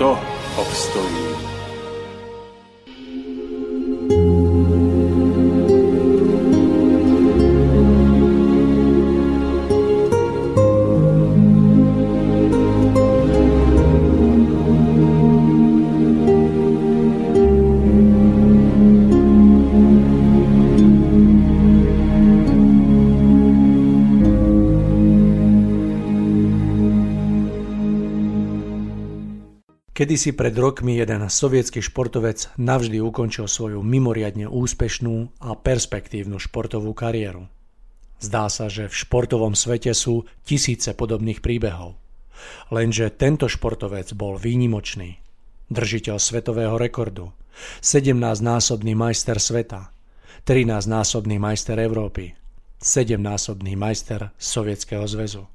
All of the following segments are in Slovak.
kto obstojí? Kedysi pred rokmi jeden sovietský športovec navždy ukončil svoju mimoriadne úspešnú a perspektívnu športovú kariéru. Zdá sa, že v športovom svete sú tisíce podobných príbehov. Lenže tento športovec bol výnimočný. Držiteľ svetového rekordu, 17-násobný majster sveta, 13-násobný majster Európy, 7-násobný majster Sovietskeho zväzu.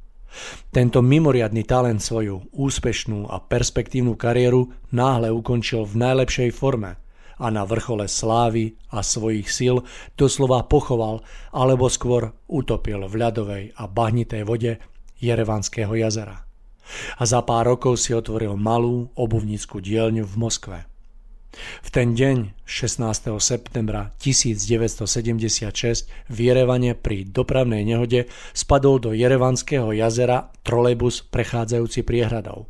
Tento mimoriadný talent svoju úspešnú a perspektívnu kariéru náhle ukončil v najlepšej forme a na vrchole slávy a svojich síl doslova pochoval alebo skôr utopil v ľadovej a bahnitej vode Jerevanského jazera. A za pár rokov si otvoril malú obuvnícku dielňu v Moskve. V ten deň, 16. septembra 1976, v Jerevane pri dopravnej nehode spadol do Jerevanského jazera trolejbus prechádzajúci priehradou.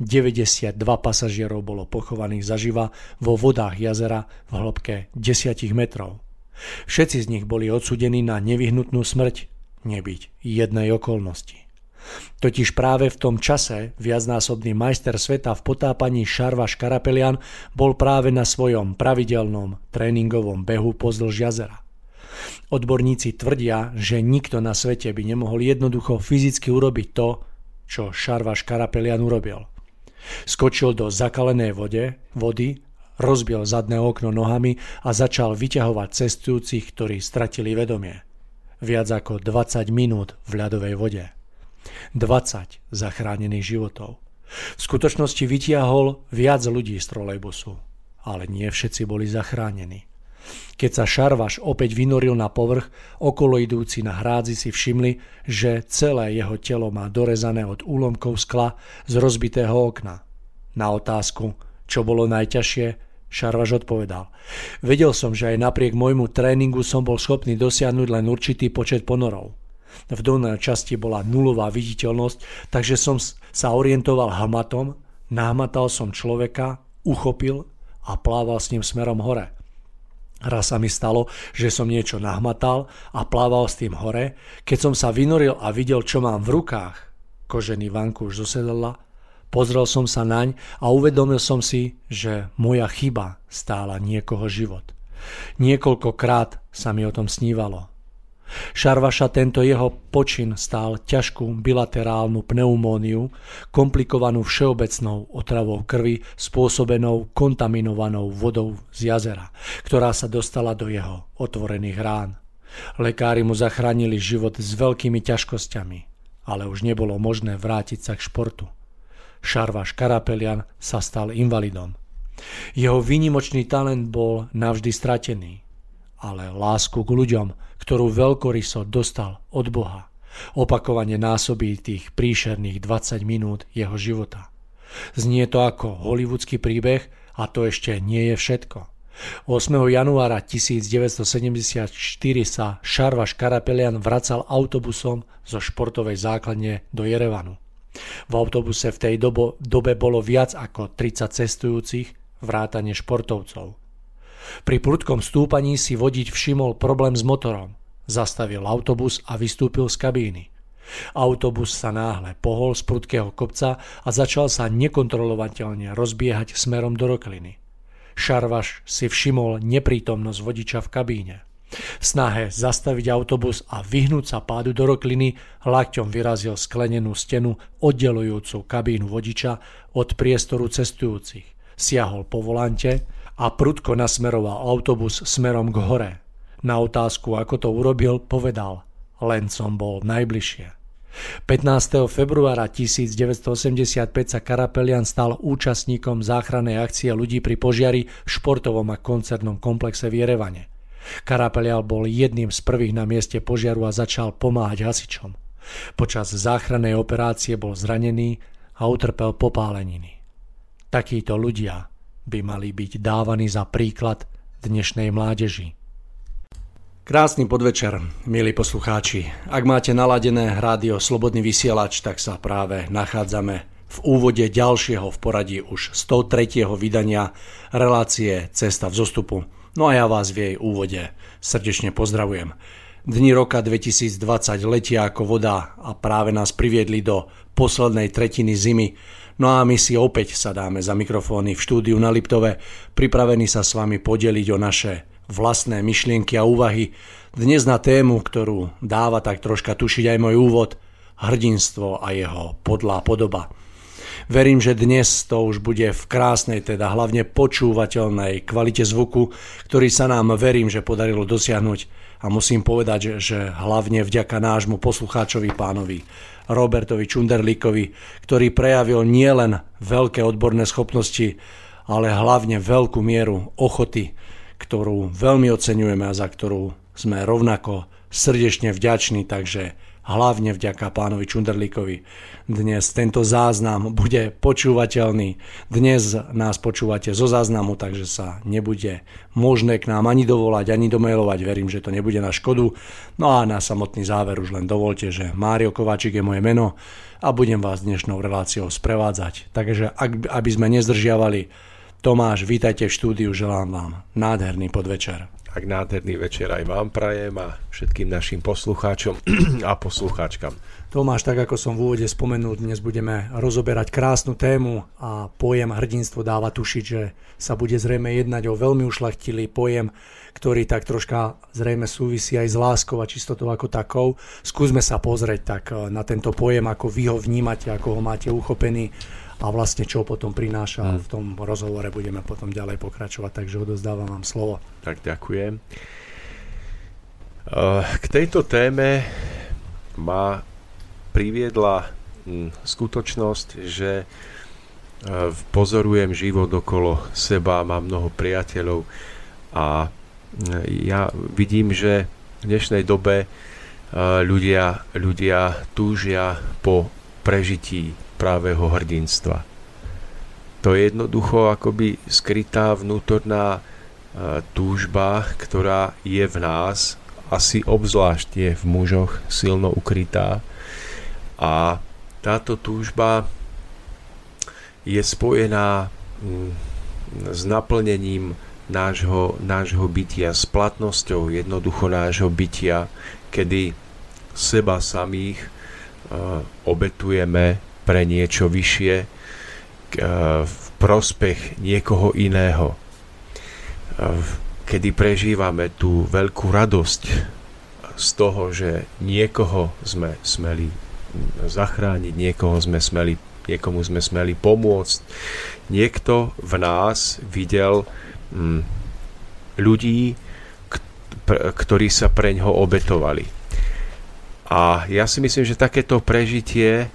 92 pasažierov bolo pochovaných zaživa vo vodách jazera v hĺbke 10 metrov. Všetci z nich boli odsudení na nevyhnutnú smrť, nebyť jednej okolnosti. Totiž práve v tom čase viacnásobný majster sveta v potápaní Šarva Škarapelian bol práve na svojom pravidelnom tréningovom behu pozdĺž jazera. Odborníci tvrdia, že nikto na svete by nemohol jednoducho fyzicky urobiť to, čo Šarva Škarapelian urobil. Skočil do zakalenej vode, vody, rozbil zadné okno nohami a začal vyťahovať cestujúcich, ktorí stratili vedomie. Viac ako 20 minút v ľadovej vode. 20 zachránených životov. V skutočnosti vytiahol viac ľudí z trolejbusu, ale nie všetci boli zachránení. Keď sa Šarvaš opäť vynoril na povrch, okolo idúci na hrádzi si všimli, že celé jeho telo má dorezané od úlomkov skla z rozbitého okna. Na otázku, čo bolo najťažšie, Šarvaš odpovedal. Vedel som, že aj napriek môjmu tréningu som bol schopný dosiahnuť len určitý počet ponorov. V dolnej časti bola nulová viditeľnosť, takže som sa orientoval hmatom, nahmatal som človeka, uchopil a plával s ním smerom hore. Raz sa mi stalo, že som niečo nahmatal a plával s tým hore. Keď som sa vynoril a videl, čo mám v rukách, kožený vankúš zo sedadla, pozrel som sa naň a uvedomil som si, že moja chyba stála niekoho život. Niekoľkokrát sa mi o tom snívalo. Šarvaša tento jeho počin stál ťažkú bilaterálnu pneumóniu, komplikovanú všeobecnou otravou krvi spôsobenou kontaminovanou vodou z jazera, ktorá sa dostala do jeho otvorených rán. Lekári mu zachránili život s veľkými ťažkosťami, ale už nebolo možné vrátiť sa k športu. Šarvaš Karapelian sa stal invalidom. Jeho výnimočný talent bol navždy stratený ale lásku k ľuďom, ktorú veľkoryso dostal od Boha. Opakovane násobí tých príšerných 20 minút jeho života. Znie to ako hollywoodský príbeh a to ešte nie je všetko. 8. januára 1974 sa Šarvaš Karapelian vracal autobusom zo športovej základne do Jerevanu. V autobuse v tej dobo, dobe bolo viac ako 30 cestujúcich, vrátane športovcov. Pri prudkom stúpaní si vodič všimol problém s motorom. Zastavil autobus a vystúpil z kabíny. Autobus sa náhle pohol z prudkého kopca a začal sa nekontrolovateľne rozbiehať smerom do rokliny. Šarvaš si všimol neprítomnosť vodiča v kabíne. V snahe zastaviť autobus a vyhnúť sa pádu do rokliny, lakťom vyrazil sklenenú stenu oddelujúcu kabínu vodiča od priestoru cestujúcich. Siahol po volante a prudko nasmeroval autobus smerom k hore. Na otázku, ako to urobil, povedal, len som bol najbližšie. 15. februára 1985 sa Karapelian stal účastníkom záchrannej akcie ľudí pri požiari v športovom a koncertnom komplexe v Jerevane. Karapelial bol jedným z prvých na mieste požiaru a začal pomáhať hasičom. Počas záchrannej operácie bol zranený a utrpel popáleniny. Takíto ľudia by mali byť dávaní za príklad dnešnej mládeži. Krásny podvečer, milí poslucháči. Ak máte naladené rádio Slobodný vysielač, tak sa práve nachádzame v úvode ďalšieho v poradí už 103. vydania relácie Cesta v zostupu. No a ja vás v jej úvode srdečne pozdravujem. Dni roka 2020 letia ako voda a práve nás priviedli do poslednej tretiny zimy. No a my si opäť sadáme za mikrofóny v štúdiu na Liptove, pripravení sa s vami podeliť o naše vlastné myšlienky a úvahy. Dnes na tému, ktorú dáva tak troška tušiť aj môj úvod, hrdinstvo a jeho podlá podoba. Verím, že dnes to už bude v krásnej, teda hlavne počúvateľnej kvalite zvuku, ktorý sa nám verím, že podarilo dosiahnuť a musím povedať, že hlavne vďaka nášmu poslucháčovi pánovi Robertovi Čunderlíkovi, ktorý prejavil nielen veľké odborné schopnosti, ale hlavne veľkú mieru ochoty ktorú veľmi oceňujeme a za ktorú sme rovnako srdečne vďační, takže hlavne vďaka pánovi Čunderlíkovi. Dnes tento záznam bude počúvateľný. Dnes nás počúvate zo záznamu, takže sa nebude možné k nám ani dovolať, ani domailovať. Verím, že to nebude na škodu. No a na samotný záver už len dovolte, že Mário Kováčik je moje meno a budem vás dnešnou reláciou sprevádzať. Takže ak, aby sme nezdržiavali Tomáš, vítajte v štúdiu, želám vám nádherný podvečer. Tak nádherný večer aj vám prajem a všetkým našim poslucháčom a poslucháčkam. Tomáš, tak ako som v úvode spomenul, dnes budeme rozoberať krásnu tému a pojem hrdinstvo dáva tušiť, že sa bude zrejme jednať o veľmi ušlachtilý pojem, ktorý tak troška zrejme súvisí aj s láskou a čistotou ako takou. Skúsme sa pozrieť tak na tento pojem, ako vy ho vnímate, ako ho máte uchopený a vlastne čo potom prináša. Hmm. V tom rozhovore budeme potom ďalej pokračovať, takže odozdávam vám slovo. Tak ďakujem. Eh, k tejto téme ma priviedla hm, skutočnosť, že eh, pozorujem život okolo seba, mám mnoho priateľov a hm, ja vidím, že v dnešnej dobe eh, ľudia, ľudia túžia po prežití pravého hrdinstva. To je jednoducho akoby skrytá vnútorná e, túžba, ktorá je v nás, asi obzvlášť je v mužoch silno ukrytá. A táto túžba je spojená mm, s naplnením nášho, nášho bytia, s platnosťou jednoducho nášho bytia, kedy seba samých uh, obetujeme pre niečo vyššie e, v prospech niekoho iného. E, kedy prežívame tú veľkú radosť z toho, že niekoho sme smeli zachrániť, niekoho sme smeli, niekomu sme smeli pomôcť. Niekto v nás videl hm, ľudí, ktorí sa preňho obetovali. A ja si myslím, že takéto prežitie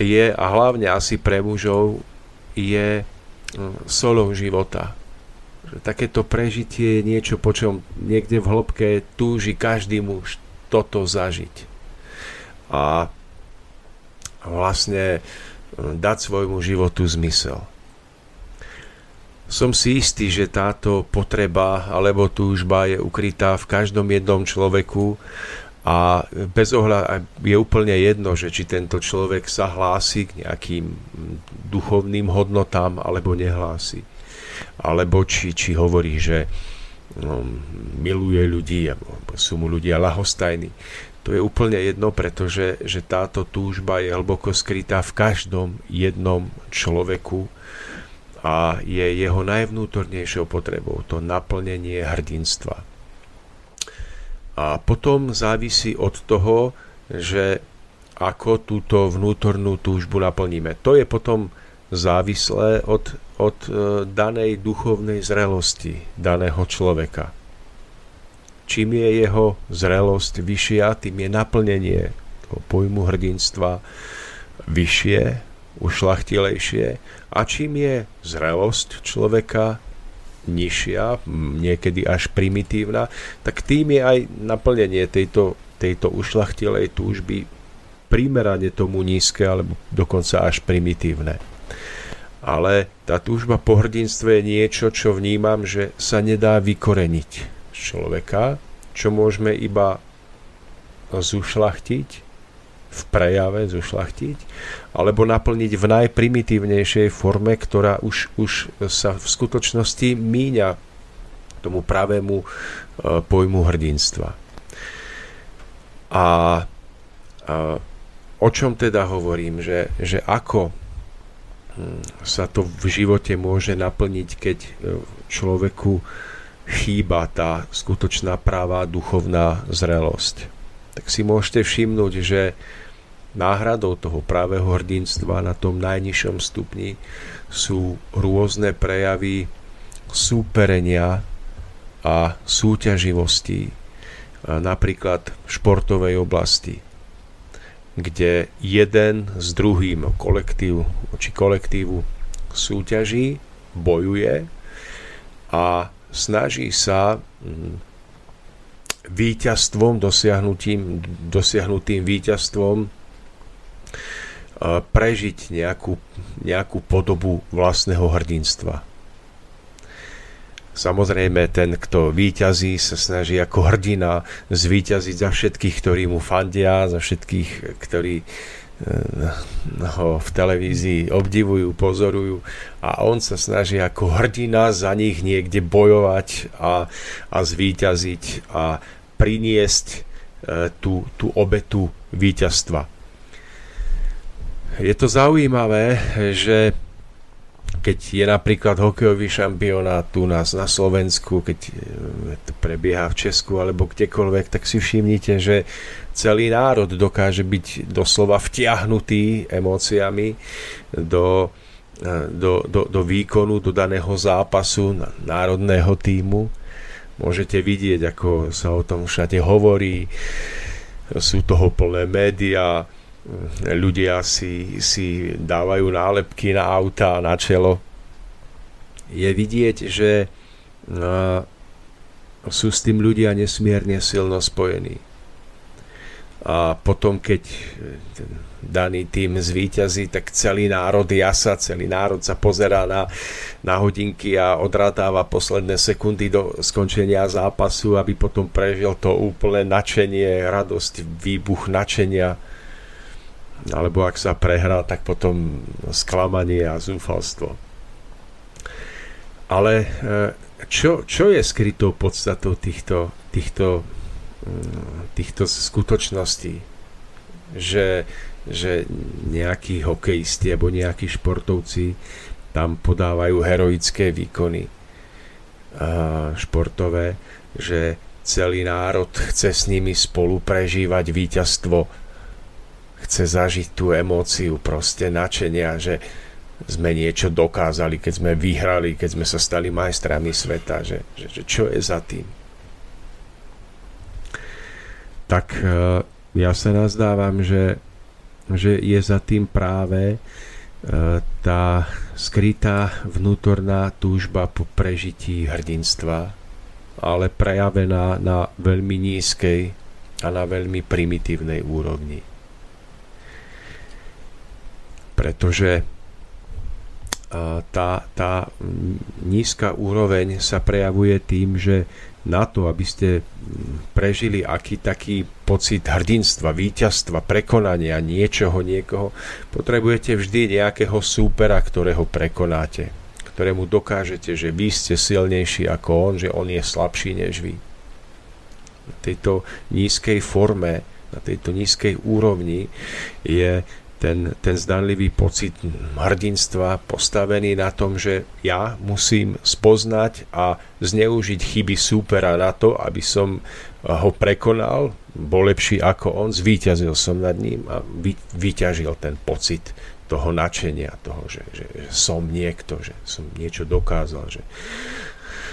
je, a hlavne asi pre mužov, je mm, solou života. Takéto prežitie je niečo, po čom niekde v hĺbke túži každý muž toto zažiť. A vlastne mm, dať svojmu životu zmysel. Som si istý, že táto potreba alebo túžba je ukrytá v každom jednom človeku a bez ohľadu je úplne jedno, že či tento človek sa hlási k nejakým duchovným hodnotám alebo nehlási. alebo či, či hovorí, že no, miluje ľudí, sú mu ľudia lahostajní. To je úplne jedno, pretože že táto túžba je hlboko skrytá v každom jednom človeku a je jeho najvnútornejšou potrebou, to naplnenie hrdinstva. A potom závisí od toho, že ako túto vnútornú túžbu naplníme. To je potom závislé od, od e, danej duchovnej zrelosti daného človeka. Čím je jeho zrelosť vyššia, tým je naplnenie pojmu hrdinstva vyššie, ušlachtilejšie a čím je zrelosť človeka nižšia, niekedy až primitívna, tak tým je aj naplnenie tejto, tejto ušlachtilej túžby primerane tomu nízke alebo dokonca až primitívne. Ale tá túžba po hrdinstve je niečo, čo vnímam, že sa nedá vykoreniť z človeka, čo môžeme iba zušlachtiť, v prejave zušlachtiť, alebo naplniť v najprimitívnejšej forme, ktorá už, už sa v skutočnosti míňa tomu pravému e, pojmu hrdinstva. A, a o čom teda hovorím, že, že ako hm, sa to v živote môže naplniť, keď e, človeku chýba tá skutočná práva duchovná zrelosť. Tak si môžete všimnúť, že náhradou toho právého hrdinstva na tom najnižšom stupni sú rôzne prejavy súperenia a súťaživosti, napríklad v športovej oblasti, kde jeden s druhým kolektív či kolektívu súťaží, bojuje a snaží sa mm, víťazstvom, dosiahnutím, dosiahnutým víťazstvom prežiť nejakú, nejakú podobu vlastného hrdinstva. Samozrejme, ten, kto výťazí, sa snaží ako hrdina zvíťaziť za všetkých, ktorí mu fandia, za všetkých, ktorí eh, ho v televízii obdivujú, pozorujú a on sa snaží ako hrdina za nich niekde bojovať a, a zvíťaziť a priniesť eh, tú, tú obetu víťazstva je to zaujímavé, že keď je napríklad hokejový šampionát tu nás na Slovensku, keď e, to prebieha v Česku alebo kdekoľvek, tak si všimnite, že celý národ dokáže byť doslova vtiahnutý emóciami do, e, do, do, do výkonu, do daného zápasu národného týmu. Môžete vidieť, ako sa o tom všade hovorí, sú toho plné médiá, ľudia si, si dávajú nálepky na auta, na čelo. Je vidieť, že sú s tým ľudia nesmierne silno spojení. A potom, keď daný tým zvíťazí, tak celý národ jasa, celý národ sa pozerá na, na hodinky a odrátáva posledné sekundy do skončenia zápasu, aby potom prežil to úplné nadšenie, radosť, výbuch nadšenia alebo ak sa prehrá, tak potom sklamanie a zúfalstvo. Ale e, čo, čo je skrytou podstatou týchto, týchto, mm, týchto skutočností? Že, že nejakí hokejisti alebo nejakí športovci tam podávajú heroické výkony športové, že celý národ chce s nimi spolu prežívať víťazstvo chce zažiť tú emóciu proste načenia, že sme niečo dokázali, keď sme vyhrali, keď sme sa stali majstrami sveta, že, že, že čo je za tým. Tak e, ja sa nazdávam, že, že je za tým práve e, tá skrytá vnútorná túžba po prežití hrdinstva, ale prejavená na veľmi nízkej a na veľmi primitívnej úrovni pretože tá, tá nízka úroveň sa prejavuje tým, že na to, aby ste prežili aký taký pocit hrdinstva, víťazstva, prekonania niečoho, niekoho, potrebujete vždy nejakého súpera, ktorého prekonáte, ktorému dokážete, že vy ste silnejší ako on, že on je slabší než vy. Na tejto nízkej forme, na tejto nízkej úrovni je ten, ten zdanlivý pocit hrdinstva postavený na tom, že ja musím spoznať a zneužiť chyby súpera na to, aby som ho prekonal, bol lepší ako on, zvíťazil som nad ním a vy, vyťažil ten pocit toho načenia, toho, že, že, som niekto, že som niečo dokázal, že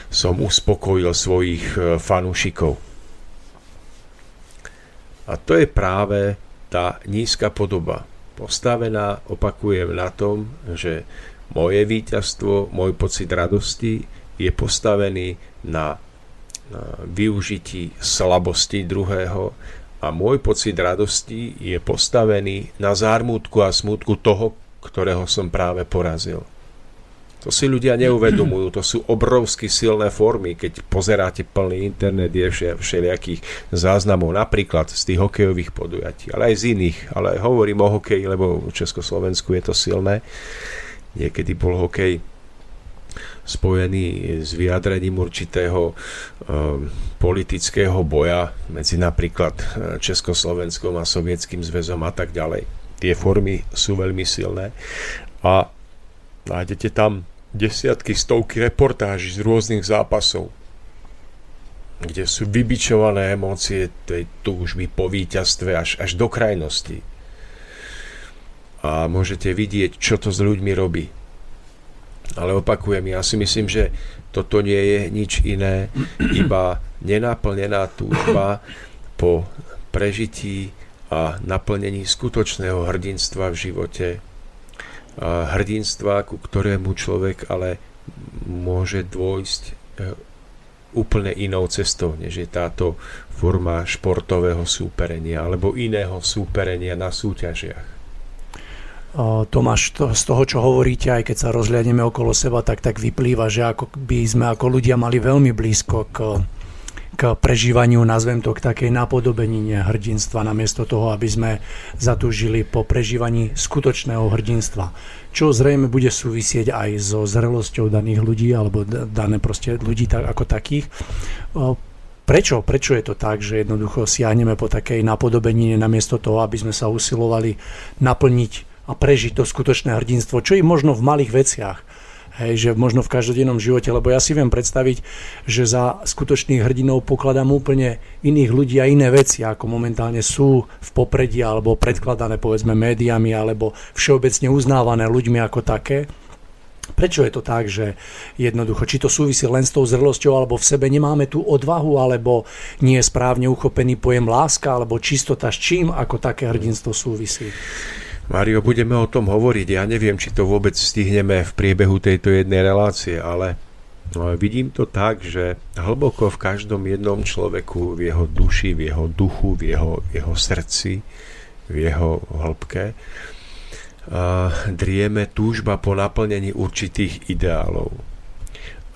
som uspokojil svojich e, fanúšikov. A to je práve tá nízka podoba, postavená, opakujem, na tom, že moje víťazstvo, môj pocit radosti je postavený na, na využití slabosti druhého a môj pocit radosti je postavený na zármutku a smutku toho, ktorého som práve porazil. To si ľudia neuvedomujú, to sú obrovsky silné formy, keď pozeráte plný internet, je všelijakých záznamov, napríklad z tých hokejových podujatí, ale aj z iných, ale hovorím o hokeji, lebo v Československu je to silné. Niekedy bol hokej spojený s vyjadrením určitého um, politického boja medzi napríklad uh, Československom a Sovietským zväzom a tak ďalej. Tie formy sú veľmi silné a Nájdete tam desiatky, stovky reportáží z rôznych zápasov, kde sú vybičované emócie tej túžby po víťazstve až, až do krajnosti. A môžete vidieť, čo to s ľuďmi robí. Ale opakujem, ja si myslím, že toto nie je nič iné, iba nenaplnená túžba po prežití a naplnení skutočného hrdinstva v živote, hrdinstva, ku ktorému človek ale môže dôjsť e, úplne inou cestou, než je táto forma športového súperenia alebo iného súperenia na súťažiach. Tomáš, to, z toho, čo hovoríte, aj keď sa rozhľadneme okolo seba, tak tak vyplýva, že ako by sme ako ľudia mali veľmi blízko k k prežívaniu, nazvem to, k takej napodobenine hrdinstva, namiesto toho, aby sme zatúžili po prežívaní skutočného hrdinstva. Čo zrejme bude súvisieť aj so zrelosťou daných ľudí, alebo dané proste ľudí tak, ako takých. Prečo? Prečo je to tak, že jednoducho siahneme po takej napodobenine namiesto toho, aby sme sa usilovali naplniť a prežiť to skutočné hrdinstvo, čo i možno v malých veciach Hej, že možno v každodennom živote, lebo ja si viem predstaviť, že za skutočných hrdinov pokladám úplne iných ľudí a iné veci, ako momentálne sú v popredí alebo predkladané povedzme médiami alebo všeobecne uznávané ľuďmi ako také. Prečo je to tak, že jednoducho, či to súvisí len s tou zrelosťou, alebo v sebe nemáme tú odvahu, alebo nie je správne uchopený pojem láska, alebo čistota s čím, ako také hrdinstvo súvisí? Mario, budeme o tom hovoriť. Ja neviem, či to vôbec stihneme v priebehu tejto jednej relácie, ale no, vidím to tak, že hlboko v každom jednom človeku, v jeho duši, v jeho duchu, v jeho, v jeho srdci, v jeho hĺbke, drieme túžba po naplnení určitých ideálov.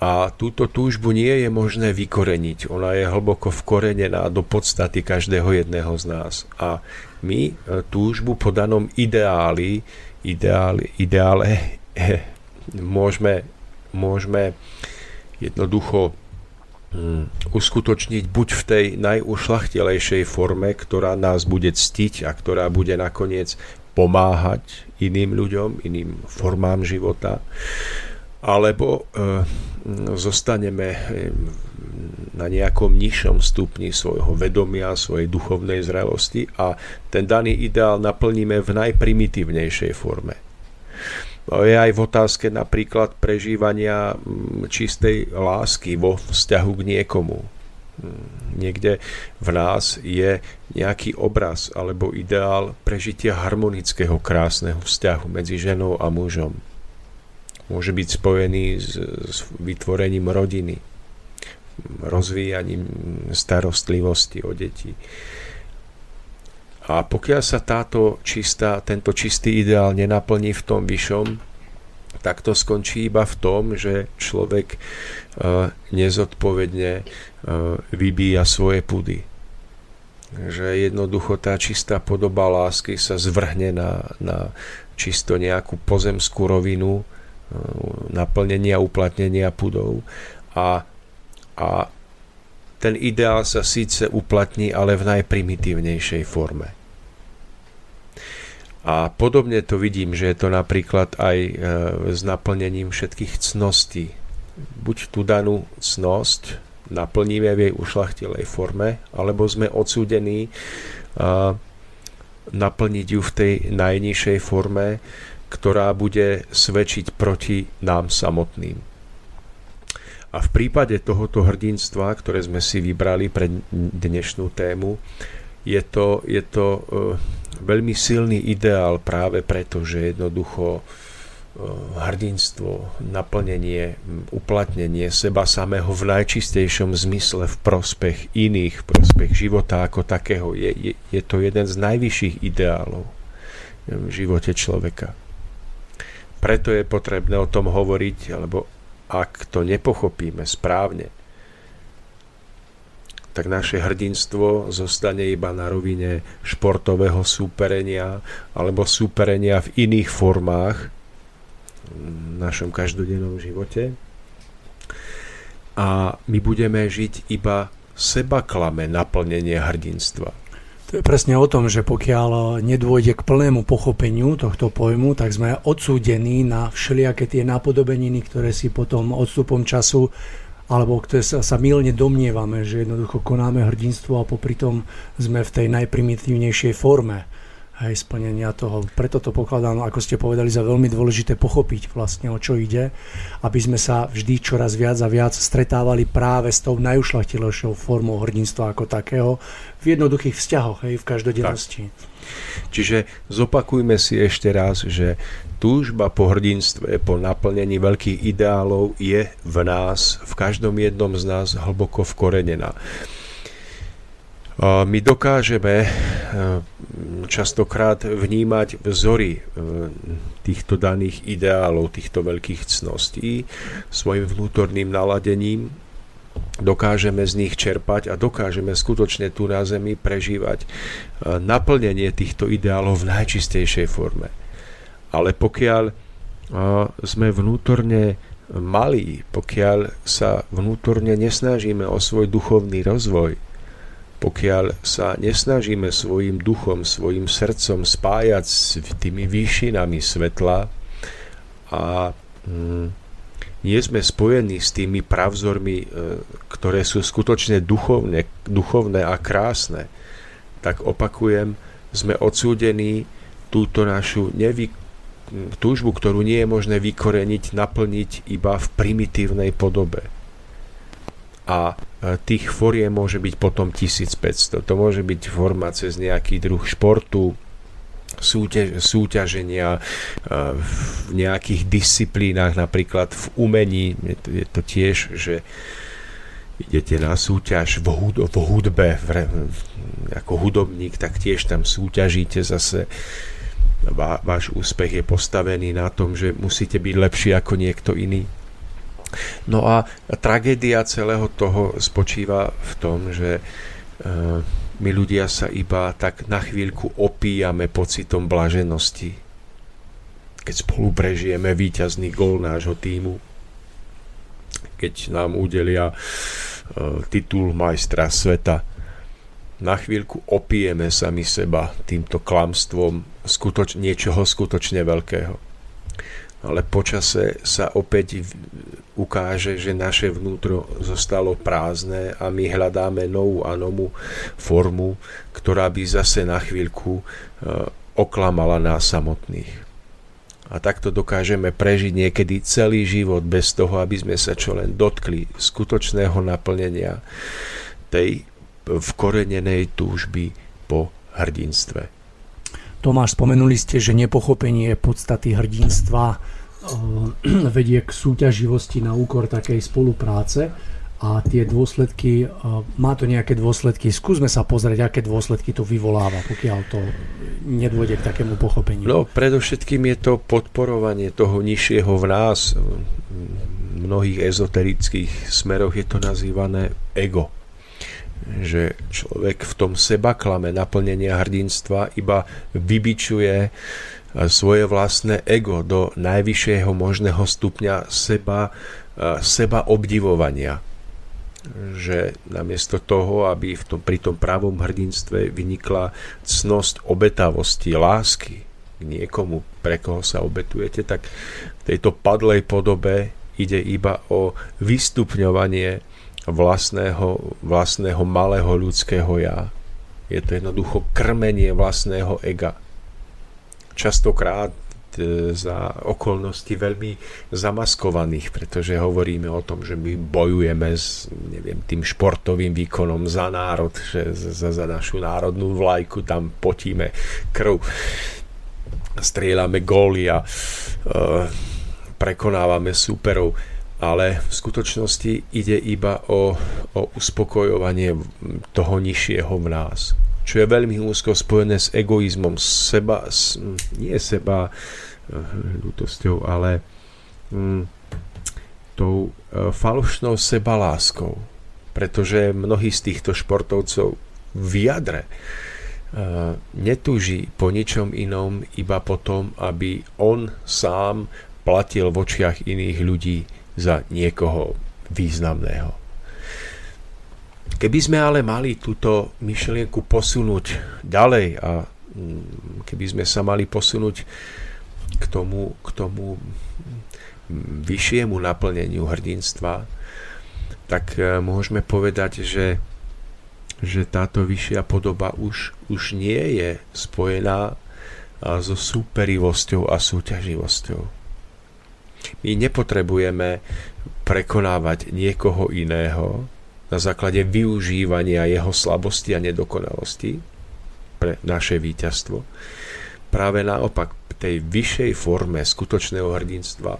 A túto túžbu nie je možné vykoreniť. Ona je hlboko vkorenená do podstaty každého jedného z nás. A my e, túžbu po danom ideáli, ideáli ideále môžeme, môžeme jednoducho mm, uskutočniť buď v tej najušlachtilejšej forme, ktorá nás bude ctiť a ktorá bude nakoniec pomáhať iným ľuďom, iným formám života, alebo e, zostaneme e, na nejakom nižšom stupni svojho vedomia, svojej duchovnej zrelosti a ten daný ideál naplníme v najprimitívnejšej forme. No je aj v otázke napríklad prežívania mm, čistej lásky vo vzťahu k niekomu. Mm, niekde v nás je nejaký obraz alebo ideál prežitia harmonického krásneho vzťahu medzi ženou a mužom. Môže byť spojený s, s vytvorením rodiny, rozvíjaním starostlivosti o deti. A pokiaľ sa táto čistá, tento čistý ideál nenaplní v tom vyšom, tak to skončí iba v tom, že človek uh, nezodpovedne uh, vybíja svoje pudy. Že jednoducho tá čistá podoba lásky sa zvrhne na, na čisto nejakú pozemskú rovinu, naplnenia, uplatnenia pudov a, a ten ideál sa síce uplatní, ale v najprimitívnejšej forme. A podobne to vidím, že je to napríklad aj e, s naplnením všetkých cností. Buď tú danú cnosť naplníme v jej ušlachtilej forme, alebo sme odsúdení naplniť ju v tej najnižšej forme, ktorá bude svedčiť proti nám samotným. A v prípade tohoto hrdinstva, ktoré sme si vybrali pre dnešnú tému, je to, je to uh, veľmi silný ideál práve preto, že jednoducho Eh, hrdinstvo, naplnenie, uplatnenie seba samého v najčistejšom zmysle v prospech iných, v prospech života ako takého. Je, je, je to jeden z najvyšších ideálov v živote človeka. Preto je potrebné o tom hovoriť, alebo ak to nepochopíme správne, tak naše hrdinstvo zostane iba na rovine športového súperenia alebo súperenia v iných formách, našom každodennom živote. A my budeme žiť iba seba klame naplnenie hrdinstva. To je presne o tom, že pokiaľ nedôjde k plnému pochopeniu tohto pojmu, tak sme odsúdení na všelijaké tie napodobeniny, ktoré si potom odstupom času alebo ktoré sa, sa milne domnievame, že jednoducho konáme hrdinstvo a popri tom sme v tej najprimitívnejšej forme hej, splnenia toho. Preto to pokladám, ako ste povedali, za veľmi dôležité pochopiť vlastne o čo ide, aby sme sa vždy čoraz viac a viac stretávali práve s tou najušlachtilejšou formou hrdinstva ako takého v jednoduchých vzťahoch, hej, v každodennosti. Čiže zopakujme si ešte raz, že túžba po hrdinstve, po naplnení veľkých ideálov je v nás, v každom jednom z nás hlboko vkorenená. My dokážeme e, častokrát vnímať vzory e, týchto daných ideálov, týchto veľkých cností svojim vnútorným naladením, dokážeme z nich čerpať a dokážeme skutočne tu na Zemi prežívať e, naplnenie týchto ideálov v najčistejšej forme. Ale pokiaľ sme vnútorne malí, pokiaľ sa vnútorne nesnažíme o svoj duchovný rozvoj, pokiaľ sa nesnažíme svojim duchom, svojim srdcom spájať s tými výšinami svetla a mm, nie sme spojení s tými pravzormi, e, ktoré sú skutočne duchovné, duchovné a krásne, tak opakujem, sme odsúdení túto našu nevy, túžbu, ktorú nie je možné vykoreniť, naplniť iba v primitívnej podobe a tých foriem môže byť potom 1500. To môže byť forma cez nejaký druh športu, súťaž, súťaženia v nejakých disciplínach, napríklad v umení. Je to, tiež, že idete na súťaž v, hud- v hudbe v, ako hudobník, tak tiež tam súťažíte zase. Vá, váš úspech je postavený na tom, že musíte byť lepší ako niekto iný No a tragédia celého toho spočíva v tom, že e, my ľudia sa iba tak na chvíľku opíjame pocitom blaženosti. Keď spolu prežijeme víťazný gól nášho týmu, keď nám udelia e, titul majstra sveta, na chvíľku opijeme sami seba týmto klamstvom skutoč- niečoho skutočne veľkého. Ale počase sa opäť ukáže, že naše vnútro zostalo prázdne a my hľadáme novú a novú formu, ktorá by zase na chvíľku e, oklamala nás samotných. A takto dokážeme prežiť niekedy celý život bez toho, aby sme sa čo len dotkli skutočného naplnenia tej vkorenenej túžby po hrdinstve. Tomáš, spomenuli ste, že nepochopenie podstaty hrdinstva vedie k súťaživosti na úkor takej spolupráce a tie dôsledky, eh, má to nejaké dôsledky, skúsme sa pozrieť, aké dôsledky to vyvoláva, pokiaľ to nedôjde k takému pochopeniu. No, predovšetkým je to podporovanie toho nižšieho v nás. V mnohých ezoterických smeroch je to nazývané ego. Že človek v tom seba klame naplnenia hrdinstva iba vybičuje svoje vlastné ego do najvyššieho možného stupňa seba, seba obdivovania. Že namiesto toho, aby v tom, pri tom pravom hrdinstve vynikla cnosť obetavosti, lásky k niekomu, pre koho sa obetujete, tak v tejto padlej podobe ide iba o vystupňovanie vlastného, vlastného malého ľudského ja. Je to jednoducho krmenie vlastného ega. Častokrát e, za okolnosti veľmi zamaskovaných, pretože hovoríme o tom, že my bojujeme s neviem, tým športovým výkonom za národ, že za, za našu národnú vlajku tam potíme krv, strieľame góly a uh, prekonávame súperov ale v skutočnosti ide iba o, o uspokojovanie toho nižšieho v nás, čo je veľmi úzko spojené s egoizmom, seba, s, nie seba eh, ľutosťou, ale mm, tou e, falošnou sebaláskou, pretože mnohí z týchto športovcov v jadre e, netúži po ničom inom, iba potom, aby on sám platil v očiach iných ľudí za niekoho významného. Keby sme ale mali túto myšlienku posunúť ďalej a mm, keby sme sa mali posunúť k tomu, k tomu vyššiemu naplneniu hrdinstva, tak e, môžeme povedať, že, že táto vyššia podoba už, už nie je spojená so súperivosťou a súťaživosťou. My nepotrebujeme prekonávať niekoho iného na základe využívania jeho slabosti a nedokonalosti pre naše víťazstvo. Práve naopak, tej vyššej forme skutočného hrdinstva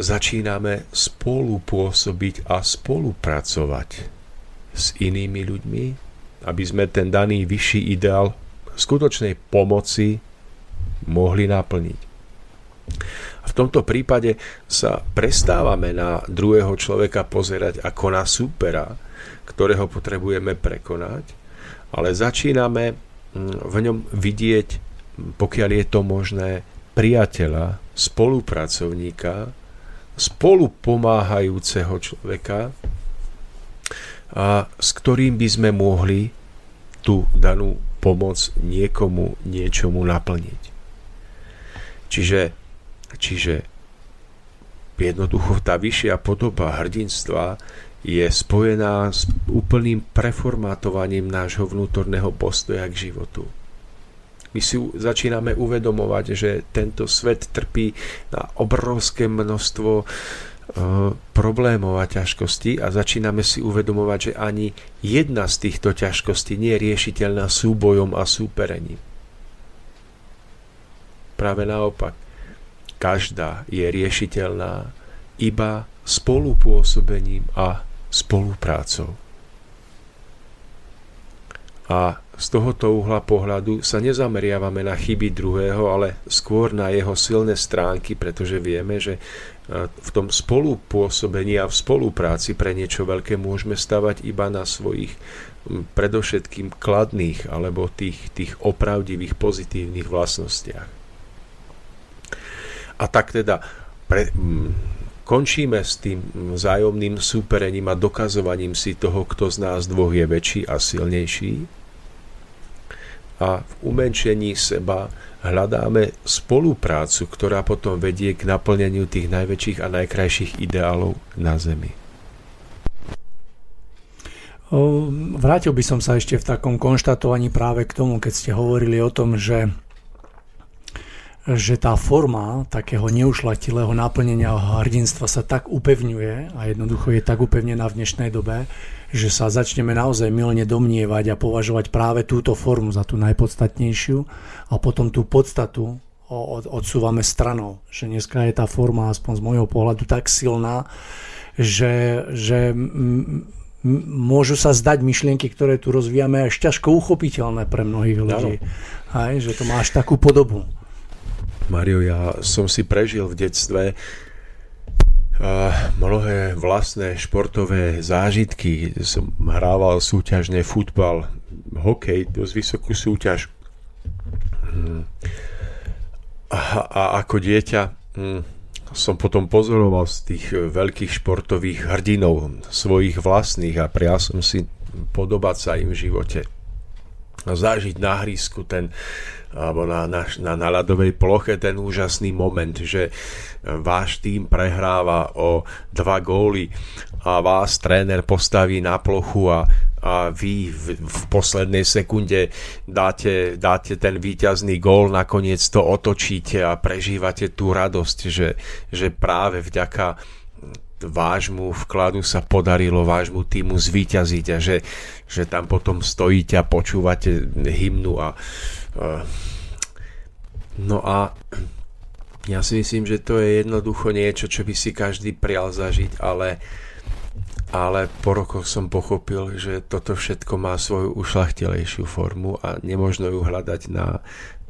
začíname spolupôsobiť a spolupracovať s inými ľuďmi, aby sme ten daný vyšší ideál skutočnej pomoci mohli naplniť. V tomto prípade sa prestávame na druhého človeka pozerať ako na supera, ktorého potrebujeme prekonať, ale začíname mm, v ňom vidieť, pokiaľ je to možné, priateľa, spolupracovníka, spolupomáhajúceho človeka, a s ktorým by sme mohli tú danú pomoc niekomu niečomu naplniť. Čiže Čiže jednoducho tá vyššia podoba hrdinstva je spojená s úplným preformátovaním nášho vnútorného postoja k životu. My si začíname uvedomovať, že tento svet trpí na obrovské množstvo e, problémov a ťažkostí a začíname si uvedomovať, že ani jedna z týchto ťažkostí nie je riešiteľná súbojom a súperením. Práve naopak, každá je riešiteľná iba spolupôsobením a spoluprácou. A z tohoto uhla pohľadu sa nezameriavame na chyby druhého, ale skôr na jeho silné stránky, pretože vieme, že v tom spolupôsobení a v spolupráci pre niečo veľké môžeme stavať iba na svojich predovšetkým kladných alebo tých, tých opravdivých pozitívnych vlastnostiach. A tak teda pre, m, končíme s tým vzájomným súperením a dokazovaním si toho, kto z nás dvoch je väčší a silnejší. A v umenšení seba hľadáme spoluprácu, ktorá potom vedie k naplneniu tých najväčších a najkrajších ideálov na Zemi. Vrátil by som sa ešte v takom konštatovaní práve k tomu, keď ste hovorili o tom, že že tá forma takého neušlatilého naplnenia hrdinstva sa tak upevňuje a jednoducho je tak upevnená v dnešnej dobe, že sa začneme naozaj milne domnievať a považovať práve túto formu za tú najpodstatnejšiu a potom tú podstatu odsúvame stranou. Že dneska je tá forma, aspoň z môjho pohľadu, tak silná, že, že môžu sa zdať myšlienky, ktoré tu rozvíjame, až ťažko uchopiteľné pre mnohých ľudí. Hej, že to má až takú podobu. Mario, ja som si prežil v detstve mnohé vlastné športové zážitky. Som hrával súťažne futbal, hokej, dosť vysokú súťaž. Mm. A, a ako dieťa mm, som potom pozoroval z tých veľkých športových hrdinov svojich vlastných a prial som si podobať sa im v živote. A zažiť na hrísku ten alebo na, na, na, na ľadovej ploche ten úžasný moment, že váš tým prehráva o dva góly a vás tréner postaví na plochu a, a vy v, v poslednej sekunde dáte, dáte ten víťazný gól, nakoniec to otočíte a prežívate tú radosť, že, že práve vďaka vášmu vkladu sa podarilo vášmu týmu zvíťaziť a že, že tam potom stojíte a počúvate hymnu a, a no a ja si myslím, že to je jednoducho niečo, čo by si každý prial zažiť, ale, ale po rokoch som pochopil, že toto všetko má svoju ušlachtilejšiu formu a nemožno ju hľadať na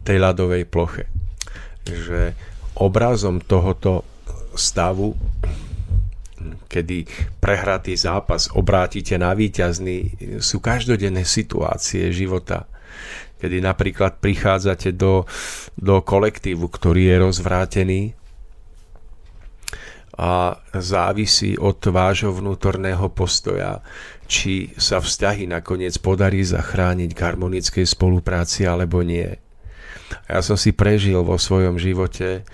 tej ľadovej ploche. Že obrazom tohoto stavu kedy prehratý zápas obrátite na víťazný, sú každodenné situácie života, kedy napríklad prichádzate do, do kolektívu, ktorý je rozvrátený a závisí od vášho vnútorného postoja, či sa vzťahy nakoniec podarí zachrániť k harmonickej spolupráci alebo nie. Ja som si prežil vo svojom živote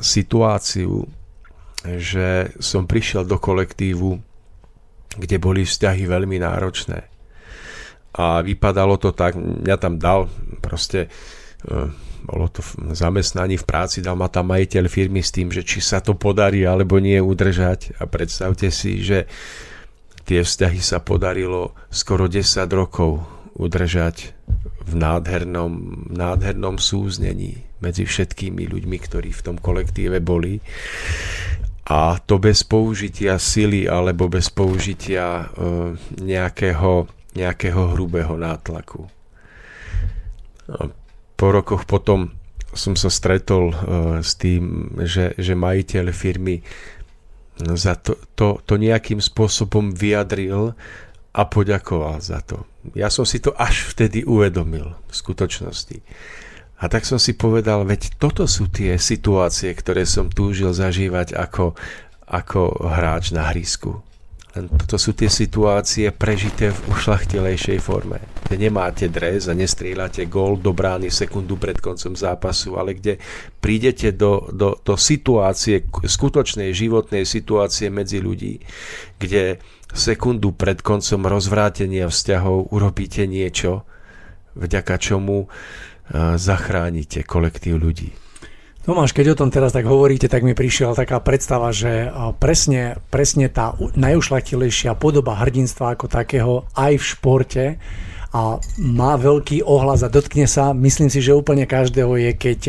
situáciu, že som prišiel do kolektívu, kde boli vzťahy veľmi náročné. A vypadalo to tak, mňa tam dal proste, e, bolo to v zamestnaní v práci, dal ma tam majiteľ firmy s tým, že či sa to podarí alebo nie udržať. A predstavte si, že tie vzťahy sa podarilo skoro 10 rokov udržať v nádhernom, nádhernom súznení medzi všetkými ľuďmi, ktorí v tom kolektíve boli a to bez použitia sily alebo bez použitia uh, nejakého, nejakého hrubého nátlaku. Po rokoch potom som sa stretol uh, s tým, že, že majiteľ firmy za to, to, to nejakým spôsobom vyjadril a poďakoval za to. Ja som si to až vtedy uvedomil v skutočnosti. A tak som si povedal, veď toto sú tie situácie, ktoré som túžil zažívať ako, ako hráč na hrísku. Len toto sú tie situácie prežité v ušlachtilejšej forme. Kde nemáte dres a nestrieľate gól do brány sekundu pred koncom zápasu, ale kde prídete do, do, do situácie, skutočnej životnej situácie medzi ľudí, kde sekundu pred koncom rozvrátenia vzťahov urobíte niečo, vďaka čomu zachránite kolektív ľudí. Tomáš, keď o tom teraz tak hovoríte, tak mi prišla taká predstava, že presne, presne tá najušlachtilejšia podoba hrdinstva ako takého aj v športe a má veľký ohlas a dotkne sa, myslím si, že úplne každého je, keď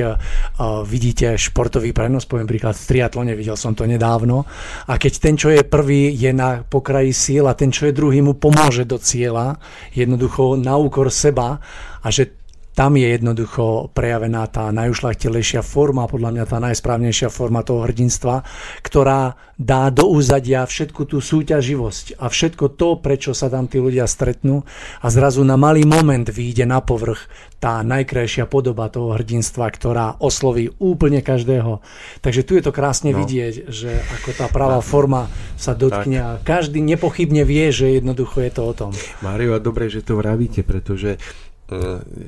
vidíte športový prenos, poviem príklad v triatlone, videl som to nedávno, a keď ten, čo je prvý, je na pokraji síl a ten, čo je druhý, mu pomôže do cieľa, jednoducho na úkor seba a že tam je jednoducho prejavená tá najušlachtilejšia forma, podľa mňa tá najsprávnejšia forma toho hrdinstva, ktorá dá do úzadia všetku tú súťaživosť a všetko to, prečo sa tam tí ľudia stretnú a zrazu na malý moment vyjde na povrch tá najkrajšia podoba toho hrdinstva, ktorá osloví úplne každého. Takže tu je to krásne no. vidieť, že ako tá pravá forma sa dotkne tak. a každý nepochybne vie, že jednoducho je to o tom. Mário, a dobre, že to vravíte, pretože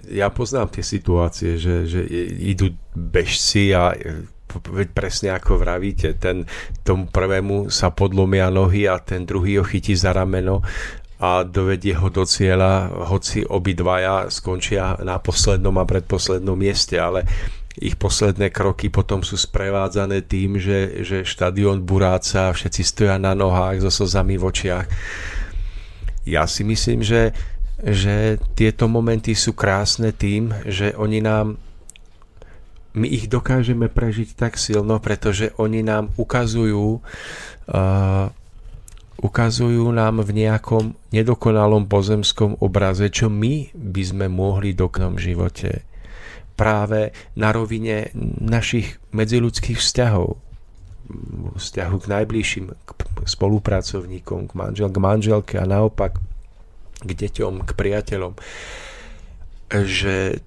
ja poznám tie situácie, že, že idú bežci a eh, veď presne ako vravíte, ten, tomu prvému sa podlomia nohy a ten druhý ho chytí za rameno a dovedie ho do cieľa, hoci obidvaja skončia na poslednom a predposlednom mieste, ale ich posledné kroky potom sú sprevádzané tým, že, že štadión buráca, všetci stoja na nohách so slzami v očiach. Ja si myslím, že že tieto momenty sú krásne tým, že oni nám my ich dokážeme prežiť tak silno, pretože oni nám ukazujú uh, ukazujú nám v nejakom nedokonalom pozemskom obraze, čo my by sme mohli v živote. Práve na rovine našich medziludských vzťahov. Vzťahu k najbližším k spolupracovníkom, k, manžel, k manželke a naopak k deťom, k priateľom, že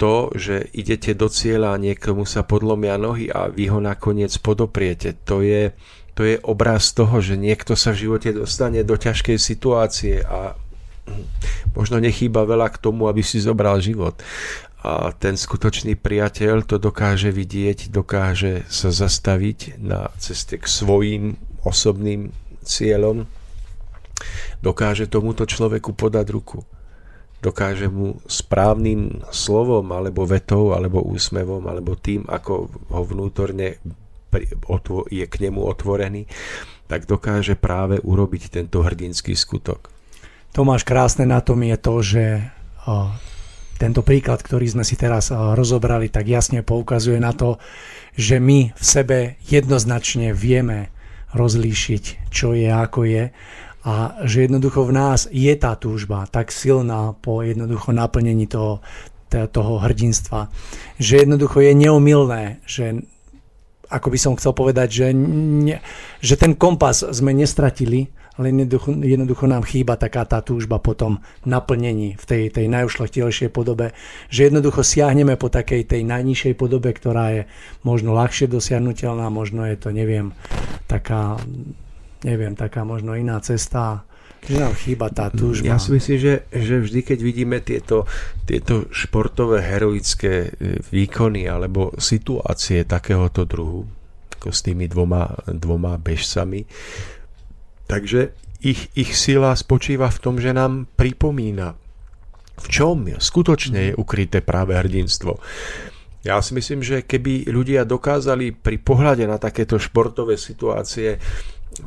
to, že idete do cieľa a niekomu sa podlomia nohy a vy ho nakoniec podopriete. To je, to je obraz toho, že niekto sa v živote dostane do ťažkej situácie a možno nechýba veľa k tomu, aby si zobral život. A ten skutočný priateľ to dokáže vidieť, dokáže sa zastaviť na ceste k svojim osobným cieľom, dokáže tomuto človeku podať ruku dokáže mu správnym slovom alebo vetou alebo úsmevom alebo tým, ako ho vnútorne je k nemu otvorený, tak dokáže práve urobiť tento hrdinský skutok. Tomáš, krásne na tom je to, že tento príklad, ktorý sme si teraz rozobrali, tak jasne poukazuje na to, že my v sebe jednoznačne vieme rozlíšiť, čo je, ako je a že jednoducho v nás je tá túžba tak silná po jednoducho naplnení toho, toho hrdinstva, že jednoducho je neomilné, že ako by som chcel povedať, že, ne, že ten kompas sme nestratili, ale jednoducho, jednoducho nám chýba taká tá túžba po tom naplnení v tej, tej najušlechtilejšej podobe, že jednoducho siahneme po takej tej najnižšej podobe, ktorá je možno ľahšie dosiahnutelná, možno je to, neviem, taká neviem, taká možno iná cesta, že nám chýba tá túžba. Ja si myslím, že, že vždy, keď vidíme tieto, tieto športové heroické e, výkony alebo situácie takéhoto druhu, ako s tými dvoma, dvoma bežcami, takže ich, ich sila spočíva v tom, že nám pripomína, v čom skutočne je ukryté práve hrdinstvo. Ja si myslím, že keby ľudia dokázali pri pohľade na takéto športové situácie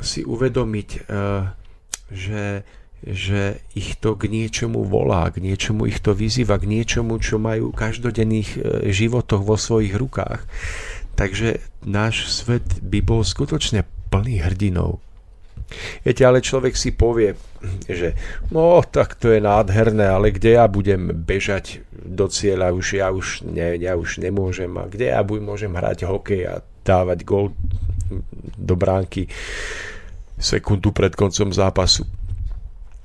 si uvedomiť, eh, že, že ich to k niečomu volá, k niečomu ich to vyzýva, k niečomu, čo majú v každodenných eh, životoch vo svojich rukách. Takže náš svet by bol skutočne plný hrdinov. Viete, ale človek si povie, že no tak to je nádherné, ale kde ja budem bežať do cieľa, už ja už, ne, ja už nemôžem a kde ja môžem hrať hokej a dávať gol do bránky sekundu pred koncom zápasu.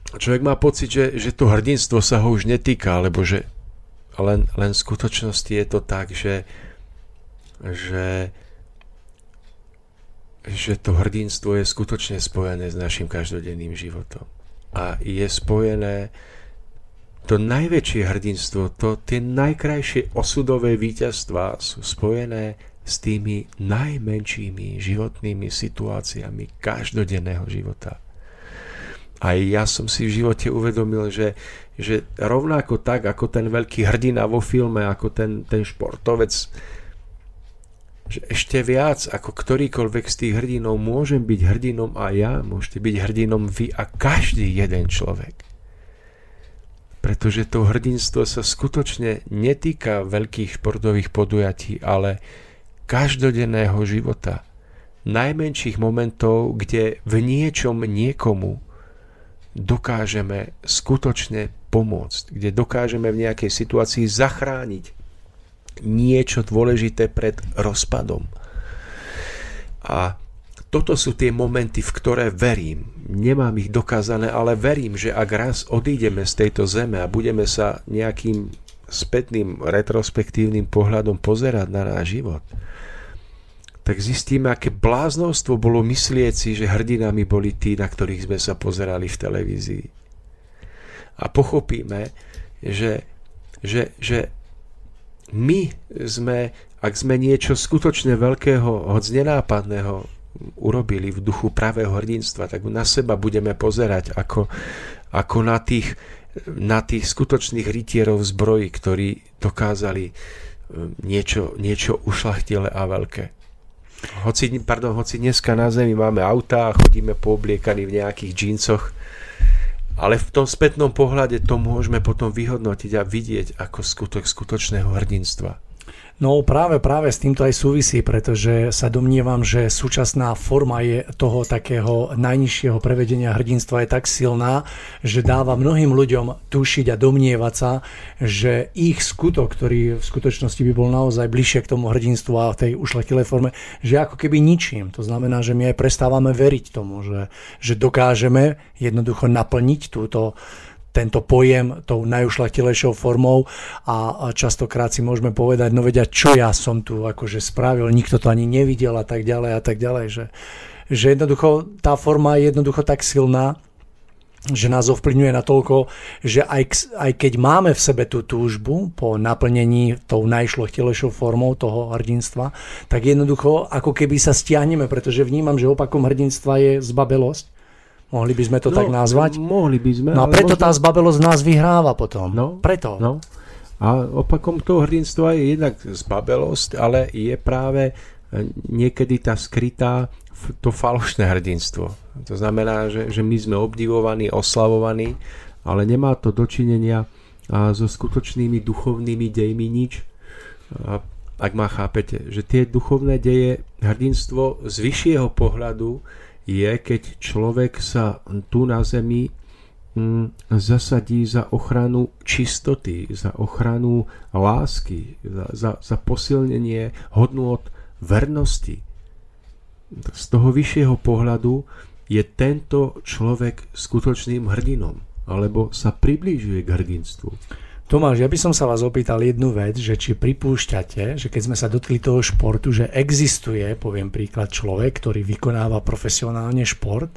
Človek má pocit, že, že to hrdinstvo sa ho už netýka, alebo že len, len v skutočnosti je to tak, že, že, že to hrdinstvo je skutočne spojené s našim každodenným životom. A je spojené to najväčšie hrdinstvo, to tie najkrajšie osudové víťazstvá sú spojené s tými najmenšími životnými situáciami každodenného života. A ja som si v živote uvedomil, že, že rovnako tak, ako ten veľký hrdina vo filme, ako ten, ten športovec, že ešte viac ako ktorýkoľvek z tých hrdinov môžem byť hrdinom a ja, môžete byť hrdinom vy a každý jeden človek. Pretože to hrdinstvo sa skutočne netýka veľkých športových podujatí, ale každodenného života, najmenších momentov, kde v niečom niekomu dokážeme skutočne pomôcť, kde dokážeme v nejakej situácii zachrániť niečo dôležité pred rozpadom. A toto sú tie momenty, v ktoré verím. Nemám ich dokázané, ale verím, že ak raz odídeme z tejto zeme a budeme sa nejakým spätným retrospektívnym pohľadom pozerať na náš život, tak zistíme, aké bláznostvo bolo myslieť si, že hrdinami boli tí, na ktorých sme sa pozerali v televízii. A pochopíme, že, že, že my sme, ak sme niečo skutočne veľkého, hoď nenápadného urobili v duchu pravého hrdinstva, tak na seba budeme pozerať ako, ako na, tých, na tých skutočných rytierov zbroji, ktorí dokázali eh, niečo, niečo ušlachtile a veľké. Hoci, pardon, hoci dneska na zemi máme autá chodíme poobliekaní v nejakých džíncoch, ale v tom spätnom pohľade to môžeme potom vyhodnotiť a vidieť ako skutok skutočného hrdinstva. No práve, práve s týmto aj súvisí, pretože sa domnievam, že súčasná forma je toho takého najnižšieho prevedenia hrdinstva je tak silná, že dáva mnohým ľuďom tušiť a domnievať sa, že ich skutok, ktorý v skutočnosti by bol naozaj bližšie k tomu hrdinstvu a tej ušlatilej forme, že ako keby ničím. To znamená, že my aj prestávame veriť tomu, že, že dokážeme jednoducho naplniť túto tento pojem tou najušlachtilejšou formou a častokrát si môžeme povedať, no vedia, čo ja som tu akože spravil, nikto to ani nevidel a tak ďalej a tak ďalej, že, že jednoducho tá forma je jednoducho tak silná, že nás ovplyvňuje natoľko, že aj, aj keď máme v sebe tú túžbu po naplnení tou najšlochtilejšou formou toho hrdinstva, tak jednoducho ako keby sa stiahneme, pretože vnímam, že opakom hrdinstva je zbabelosť. Mohli by sme to no, tak nazvať? Mohli by sme. No a preto možno... tá zbabelosť nás vyhráva potom. No, preto. No. A opakom toho hrdinstva je jednak zbabelosť, ale je práve niekedy tá skrytá to falošné hrdinstvo. To znamená, že, že my sme obdivovaní, oslavovaní, ale nemá to dočinenia so skutočnými duchovnými dejmi nič. A ak ma chápete, že tie duchovné deje, hrdinstvo z vyššieho pohľadu je, keď človek sa tu na zemi mm, zasadí za ochranu čistoty, za ochranu lásky, za, za, za posilnenie hodnôt vernosti z toho vyššieho pohľadu je tento človek skutočným hrdinom, alebo sa priblížuje k hrdinstvu. Tomáš, ja by som sa vás opýtal jednu vec, že či pripúšťate, že keď sme sa dotkli toho športu, že existuje, poviem príklad, človek, ktorý vykonáva profesionálne šport,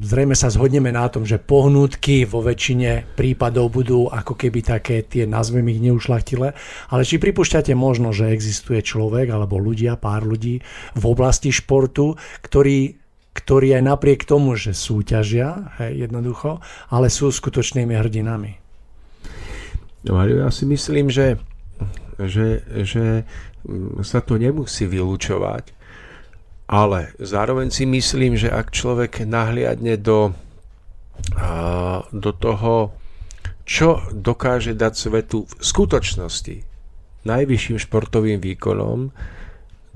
zrejme sa zhodneme na tom, že pohnutky vo väčšine prípadov budú ako keby také tie, nazvem ich neušlachtile, ale či pripúšťate možno, že existuje človek alebo ľudia, pár ľudí v oblasti športu, ktorí ktorí aj napriek tomu, že súťažia, hej, jednoducho, ale sú skutočnými hrdinami. Mario, ja si myslím, že, že, že sa to nemusí vylúčovať, ale zároveň si myslím, že ak človek nahliadne do, do toho, čo dokáže dať svetu v skutočnosti, najvyšším športovým výkonom,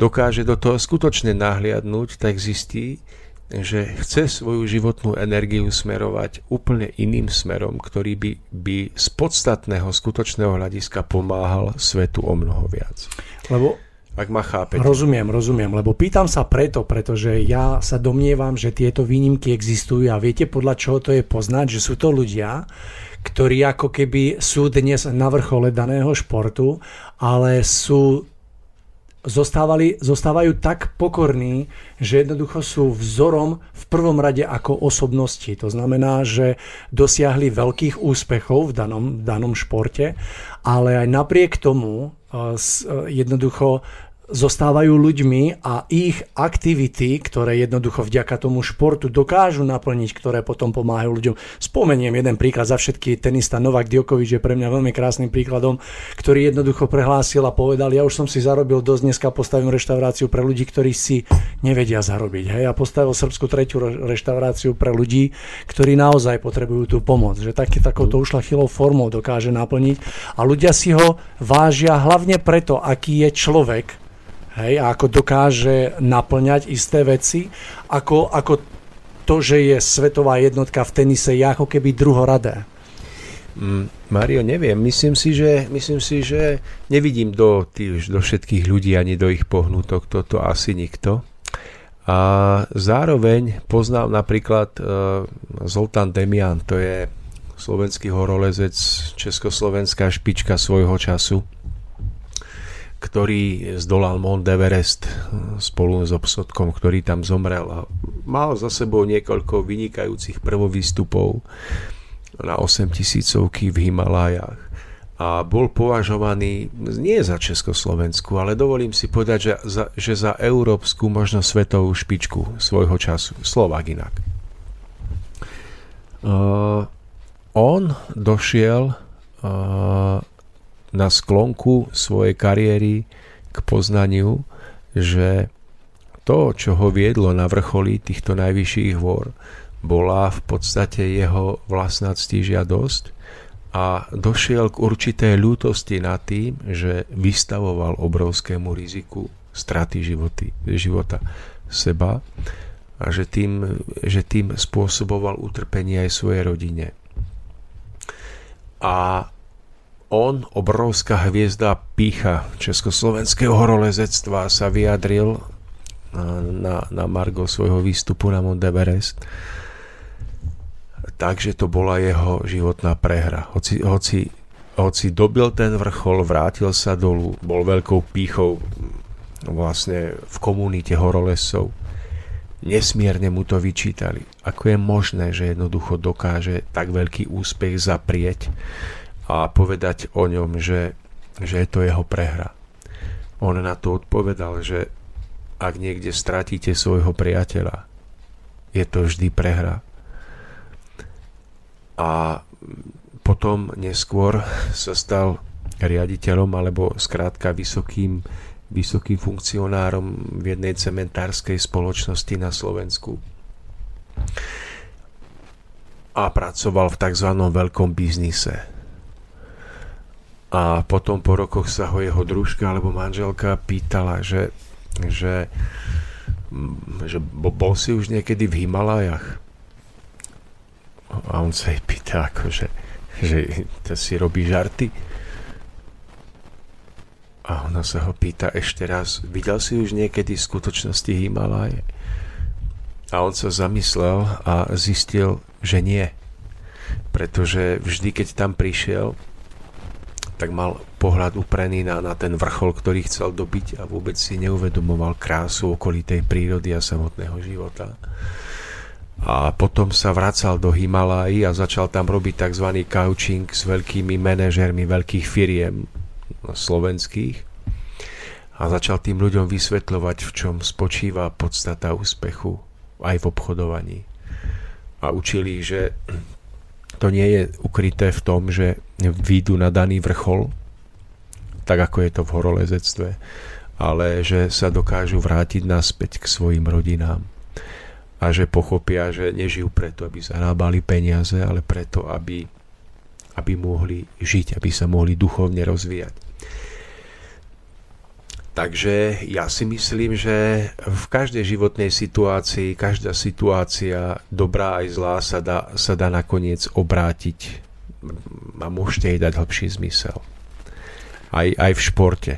dokáže do toho skutočne nahliadnúť, tak zistí, že chce svoju životnú energiu smerovať úplne iným smerom, ktorý by, by z podstatného skutočného hľadiska pomáhal svetu o mnoho viac. Lebo ak ma chápete. Rozumiem, rozumiem, lebo pýtam sa preto, pretože ja sa domnievam, že tieto výnimky existujú a viete podľa čoho to je poznať, že sú to ľudia, ktorí ako keby sú dnes na vrchole daného športu, ale sú zostávali, zostávajú tak pokorní, že jednoducho sú vzorom v prvom rade ako osobnosti. To znamená, že dosiahli veľkých úspechov v danom, v danom športe, ale aj napriek tomu uh, jednoducho zostávajú ľuďmi a ich aktivity, ktoré jednoducho vďaka tomu športu dokážu naplniť, ktoré potom pomáhajú ľuďom. Spomeniem jeden príklad za všetky, tenista Novak Djokovic je pre mňa veľmi krásnym príkladom, ktorý jednoducho prehlásil a povedal, ja už som si zarobil dosť, dneska postavím reštauráciu pre ľudí, ktorí si nevedia zarobiť. Hej, a postavil Srbsku tretiu reštauráciu pre ľudí, ktorí naozaj potrebujú tú pomoc. Že taký, takouto ušlachilou formou dokáže naplniť a ľudia si ho vážia hlavne preto, aký je človek, hej, a ako dokáže naplňať isté veci, ako, ako to, že je svetová jednotka v tenise, je ako keby druhoradé. Mm, Mario, neviem, myslím si, že, myslím si, že nevidím do, tých, do všetkých ľudí ani do ich pohnutok, toto asi nikto. A zároveň poznám napríklad uh, Zoltán Demian, to je slovenský horolezec, československá špička svojho času ktorý zdolal Mount Everest eh, spolu s obsodkom, ktorý tam zomrel a mal za sebou niekoľko vynikajúcich prvovýstupov na 8 tisícovky v Himalájach a bol považovaný nie za Československu, ale dovolím si povedať, že za, že za európsku, možno svetovú špičku svojho času. Slovak inak. Uh, on došiel uh, na sklonku svojej kariéry k poznaniu, že to, čo ho viedlo na vrcholí týchto najvyšších hôr, bola v podstate jeho vlastná ctižiadosť a došiel k určitej ľútosti nad tým, že vystavoval obrovskému riziku straty životy, života seba a že tým, že tým spôsoboval utrpenie aj svojej rodine. A on, obrovská hviezda pícha československého horolezectva, sa vyjadril na, na Margo svojho výstupu na Mount Everest tak, že to bola jeho životná prehra. Hoci, hoci, hoci dobil ten vrchol, vrátil sa dolu, bol veľkou pýchou vlastne v komunite horolesov. Nesmierne mu to vyčítali. Ako je možné, že jednoducho dokáže tak veľký úspech zaprieť a povedať o ňom, že, že je to jeho prehra. On na to odpovedal, že ak niekde stratíte svojho priateľa, je to vždy prehra. A potom neskôr sa stal riaditeľom alebo skrátka vysokým, vysokým funkcionárom v jednej cementárskej spoločnosti na Slovensku. A pracoval v tzv. veľkom biznise. A potom po rokoch sa ho jeho družka alebo manželka pýtala, že, že, že bol si už niekedy v Himalajach a on sa jej pýta, akože, že to si robí žarty. A ona sa ho pýta ešte raz, videl si už niekedy v skutočnosti Himalaje? A on sa zamyslel a zistil, že nie. Pretože vždy, keď tam prišiel, tak mal pohľad uprený na, na ten vrchol, ktorý chcel dobiť a vôbec si neuvedomoval krásu okolitej prírody a samotného života a potom sa vracal do Himalají a začal tam robiť tzv. coaching s veľkými manažermi veľkých firiem slovenských a začal tým ľuďom vysvetľovať, v čom spočíva podstata úspechu aj v obchodovaní. A učili, že to nie je ukryté v tom, že výjdu na daný vrchol, tak ako je to v horolezectve, ale že sa dokážu vrátiť naspäť k svojim rodinám a že pochopia, že nežijú preto, aby zarábali peniaze, ale preto, aby, aby mohli žiť, aby sa mohli duchovne rozvíjať. Takže ja si myslím, že v každej životnej situácii, každá situácia, dobrá aj zlá, sa dá, sa dá nakoniec obrátiť a môžete jej dať hlbší zmysel. Aj, aj v športe.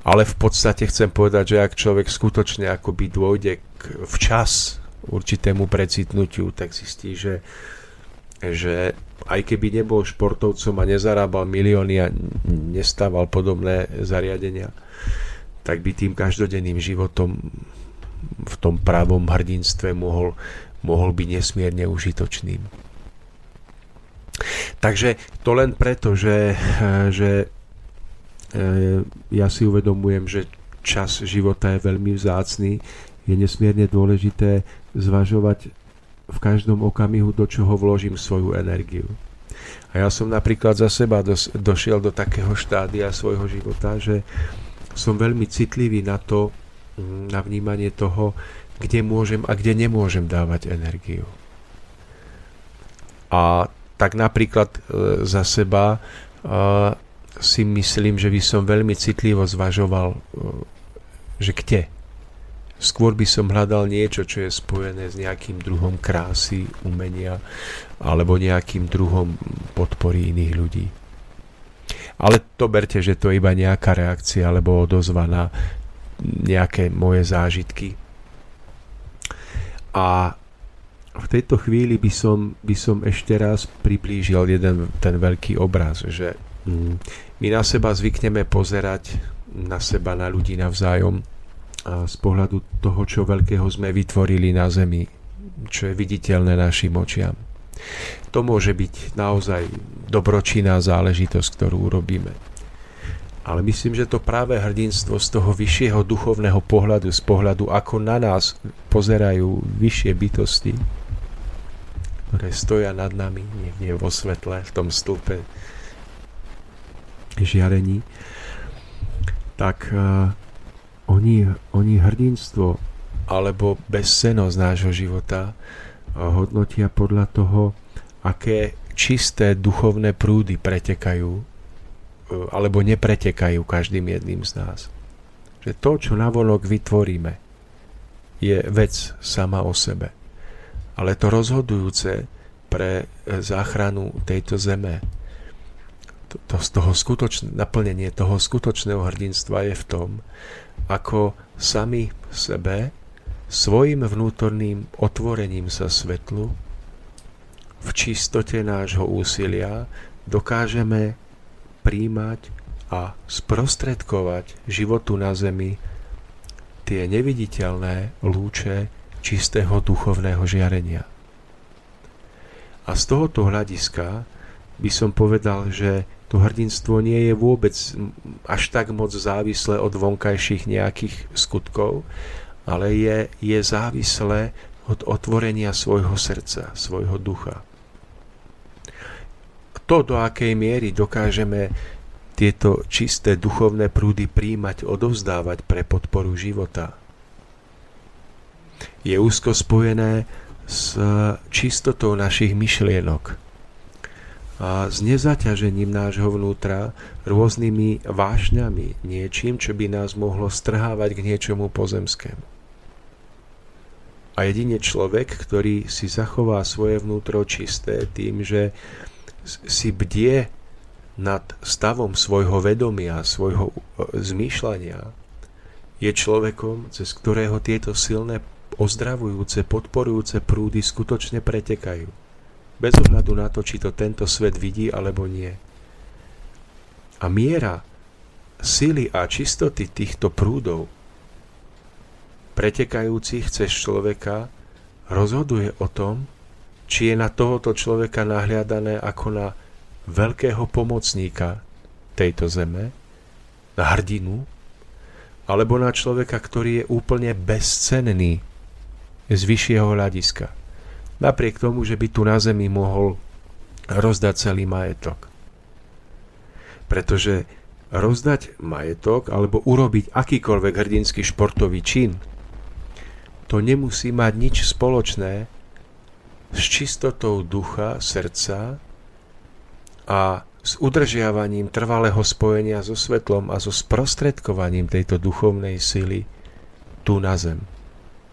Ale v podstate chcem povedať, že ak človek skutočne akoby dôjde včas určitému precitnutiu, tak zistí, že, že aj keby nebol športovcom a nezarábal milióny a nestával podobné zariadenia, tak by tým každodenným životom v tom pravom hrdinstve mohol, mohol byť nesmierne užitočným. Takže to len preto, že, že e, ja si uvedomujem, že čas života je veľmi vzácný, je nesmierne dôležité zvažovať v každom okamihu, do čoho vložím svoju energiu. A ja som napríklad za seba dos- došiel do takého štádia svojho života, že som veľmi citlivý na to, mm, na vnímanie toho, kde môžem a kde nemôžem dávať energiu. A tak napríklad e, za seba e, si myslím, že by som veľmi citlivo zvažoval, e, že kde Skôr by som hľadal niečo, čo je spojené s nejakým druhom krásy, umenia alebo nejakým druhom podpory iných ľudí. Ale to berte, že to je iba nejaká reakcia alebo odozva na nejaké moje zážitky. A v tejto chvíli by som, by som ešte raz priblížil jeden ten veľký obraz, že mm, my na seba zvykneme pozerať na seba, na ľudí navzájom z pohľadu toho, čo veľkého sme vytvorili na Zemi, čo je viditeľné našim očiam. To môže byť naozaj dobročinná záležitosť, ktorú urobíme. Ale myslím, že to práve hrdinstvo z toho vyššieho duchovného pohľadu, z pohľadu, ako na nás pozerajú vyššie bytosti, ktoré stoja nad nami, niekde vo svetle, v tom stĺpe žiarení, tak uh, oni, oni hrdinstvo alebo bezcenosť nášho života hodnotia podľa toho, aké čisté duchovné prúdy pretekajú e, alebo nepretekajú každým jedným z nás. Že to, čo navonok vytvoríme, je vec sama o sebe. Ale to rozhodujúce pre záchranu tejto zeme, to, to toho skutočné, naplnenie toho skutočného hrdinstva je v tom, ako sami sebe svojim vnútorným otvorením sa svetlu v čistote nášho úsilia dokážeme príjmať a sprostredkovať životu na zemi tie neviditeľné lúče čistého duchovného žiarenia. A z tohoto hľadiska by som povedal, že to hrdinstvo nie je vôbec až tak moc závislé od vonkajších nejakých skutkov, ale je, je závislé od otvorenia svojho srdca, svojho ducha. To, do akej miery dokážeme tieto čisté duchovné prúdy príjmať, odovzdávať pre podporu života, je úzko spojené s čistotou našich myšlienok s nezaťažením nášho vnútra rôznymi vášňami, niečím, čo by nás mohlo strhávať k niečomu pozemskému. A jedine človek, ktorý si zachová svoje vnútro čisté tým, že si bdie nad stavom svojho vedomia, svojho e, zmýšľania, je človekom, cez ktorého tieto silné ozdravujúce, podporujúce prúdy skutočne pretekajú. Bez ohľadu na to, či to tento svet vidí alebo nie. A miera sily a čistoty týchto prúdov pretekajúcich cez človeka rozhoduje o tom, či je na tohoto človeka nahliadané ako na veľkého pomocníka tejto zeme, na hrdinu, alebo na človeka, ktorý je úplne bezcenný z vyššieho hľadiska. Napriek tomu, že by tu na zemi mohol rozdať celý majetok. Pretože rozdať majetok alebo urobiť akýkoľvek hrdinský športový čin, to nemusí mať nič spoločné s čistotou ducha, srdca a s udržiavaním trvalého spojenia so svetlom a so sprostredkovaním tejto duchovnej sily tu na zem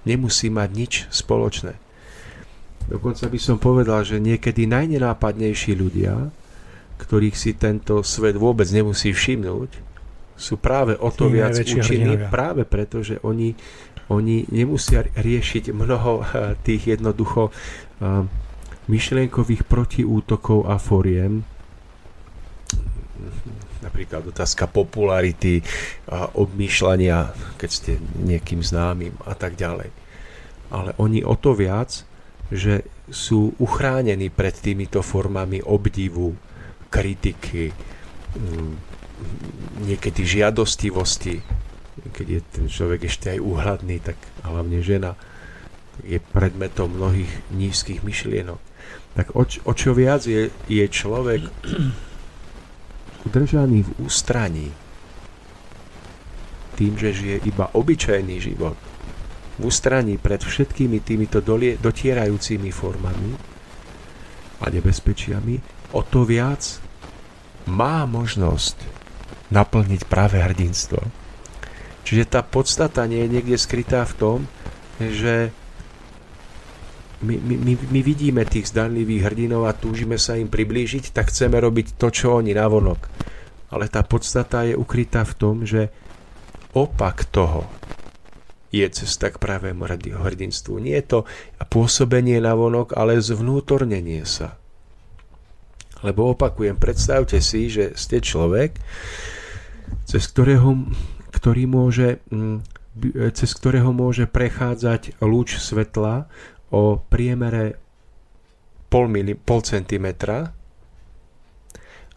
nemusí mať nič spoločné. Dokonca by som povedal, že niekedy najnenápadnejší ľudia, ktorých si tento svet vôbec nemusí všimnúť, sú práve o to viac účinní, práve preto, že oni, oni nemusia riešiť mnoho eh, tých jednoducho uh, myšlienkových protiútokov a foriem, napríklad otázka popularity, obmýšľania, keď ste niekým známym a tak ďalej. Ale oni o to viac, že sú uchránení pred týmito formami obdivu, kritiky, mm, niekedy žiadostivosti, keď je ten človek ešte aj úhľadný, tak hlavne žena je predmetom mnohých nízkych myšlienok. Tak o, o čo viac je, je človek udržaný v ústraní, tým, že žije iba obyčajný život, v ústraní pred všetkými týmito dolie, dotierajúcimi formami a nebezpečiami, o to viac má možnosť naplniť práve hrdinstvo. Čiže tá podstata nie je niekde skrytá v tom, že my, my, my vidíme tých zdanlivých hrdinov a túžime sa im priblížiť, tak chceme robiť to, čo oni navonok. Ale tá podstata je ukrytá v tom, že opak toho je cesta k pravému hrdinstvu. Nie je to pôsobenie navonok, ale zvnútornenie sa. Lebo opakujem, predstavte si, že ste človek, cez ktorého, ktorý môže, mm, cez ktorého môže prechádzať lúč svetla o priemere pol, mili, pol centimetra,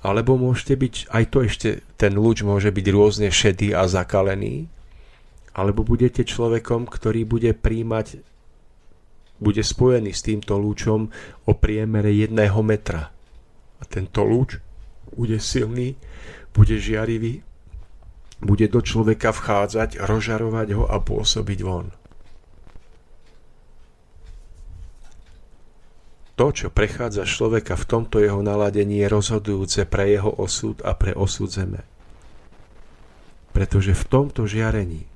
alebo môžete byť, aj to ešte, ten lúč môže byť rôzne šedý a zakalený, alebo budete človekom, ktorý bude príjmať, bude spojený s týmto lúčom o priemere jedného metra. A tento lúč bude silný, bude žiarivý, bude do človeka vchádzať, rozžarovať ho a pôsobiť von. To, čo prechádza človeka v tomto jeho naladení, je rozhodujúce pre jeho osud a pre osud zeme. Pretože v tomto žiarení,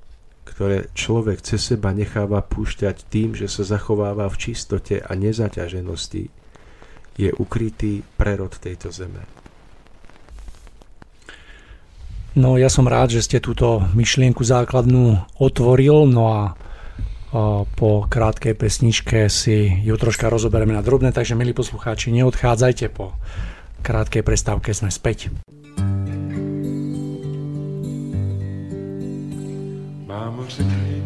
ktoré človek cez seba necháva púšťať tým, že sa zachováva v čistote a nezaťaženosti, je ukrytý prerod tejto zeme. No ja som rád, že ste túto myšlienku základnú otvoril, no a Po krátkej pesničke si ju troška rozoberieme na drobné, takže milí poslucháči, neodchádzajte po krátkej prestávke sme späť. Mámo, řekni,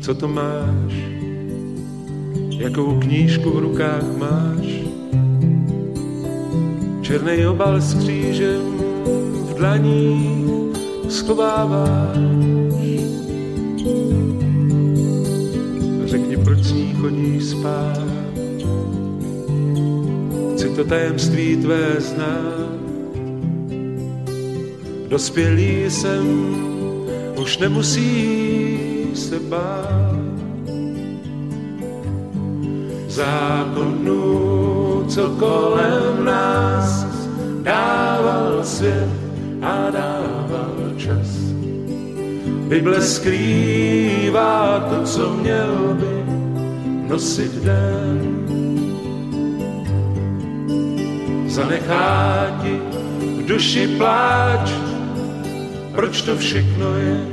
co to máš? Jakou knížku v rukách máš? Černý obal s křížem v dlaní schováváš řekni, proč s ní chodíš spát. Chci to tajemství tvé znát. Dospělý jsem, už nemusí se bát. Zákonnů, co kolem nás dával svět a dával čas Bible skrývá to, co měl by nosit den. Zanechá ti v duši pláč, proč to všechno je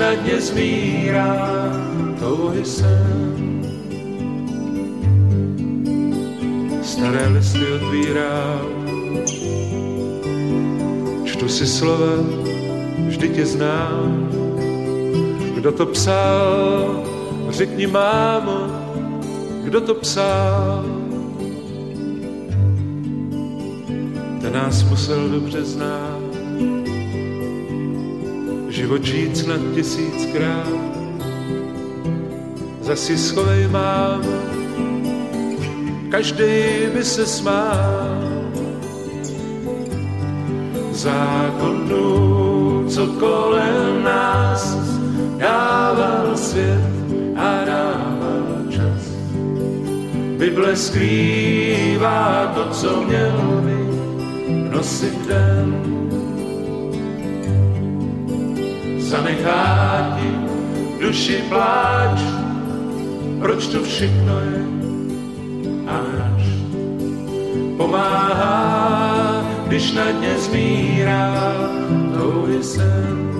na dně zmírá touhy sen. Staré listy otvírá čtu si slova, vždy tě znám. Kdo to psal, řekni mámo, kdo to psal. Ten nás musel dobře znát, život žít snad tisíckrát. Zasi schovej mámo, každý by se smál zákonů, co kolem nás dával svět a dával čas. Bible skrývá to, co měl by nosit den. Zanechá ti duši pláč, proč to všechno je? A náš pomáhá když na dně zmírá. Touhy sen.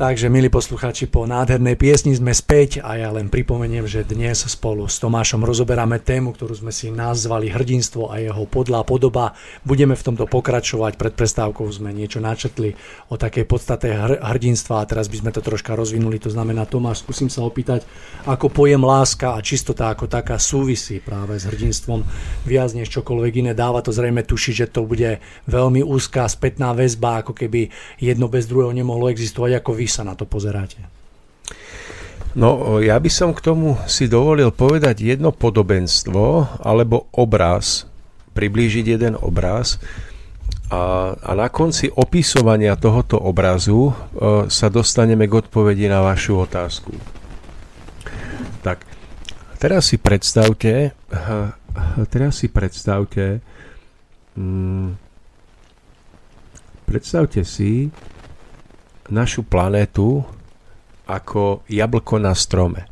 Takže, milí poslucháči, po nádhernej piesni sme späť a ja len pripomeniem, že dnes spolu s Tomášom rozoberáme tému, ktorú sme si nazvali hrdinstvo a jeho podlá podoba. Budeme v tomto pokračovať, pred prestávkou sme niečo načetli o takej podstate hrdinstva a teraz by sme to troška rozvinuli. To znamená, Tomáš, skúsim sa opýtať, ako pojem láska a čistota ako taká súvisí práve s hrdinstvom viac než čokoľvek iné. Dáva to zrejme tušiť, že to bude veľmi úzká spätná väzba, ako keby jedno bez druhého nemohlo existovať, ako vy sa na to pozeráte? No, ja by som k tomu si dovolil povedať jedno podobenstvo alebo obraz, priblížiť jeden obraz a, a na konci opisovania tohoto obrazu e, sa dostaneme k odpovedi na vašu otázku. Tak, teraz si predstavte, teraz si predstavte, mm, predstavte si, našu planétu ako jablko na strome.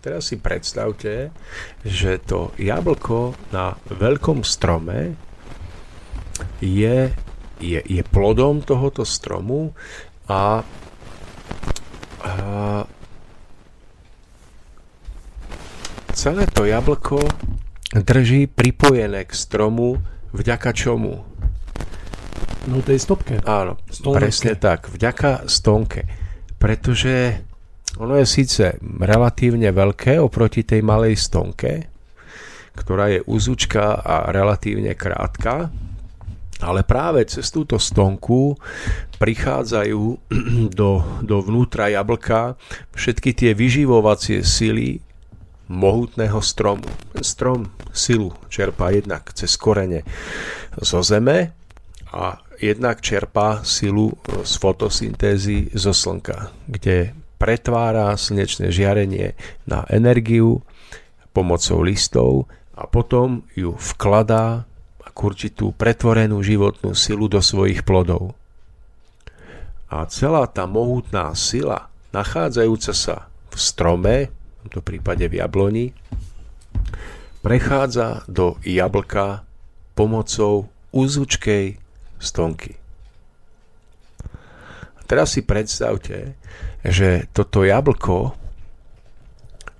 Teraz si predstavte, že to jablko na veľkom strome je, je, je plodom tohoto stromu a, a celé to jablko drží pripojené k stromu vďaka čomu? No tej stopke. Áno, Stolneke. presne tak. Vďaka stonke. Pretože ono je síce relatívne veľké oproti tej malej stonke, ktorá je úzučka a relatívne krátka, ale práve cez túto stonku prichádzajú do, do vnútra jablka všetky tie vyživovacie sily mohutného stromu. Strom silu čerpá jednak cez korene zo zeme a jednak čerpá silu z fotosyntézy zo slnka, kde pretvára slnečné žiarenie na energiu pomocou listov a potom ju vkladá ako určitú pretvorenú životnú silu do svojich plodov. A celá tá mohutná sila, nachádzajúca sa v strome, v tomto prípade v jabloni, prechádza do jablka pomocou úzučkej stonky. A teraz si predstavte, že toto jablko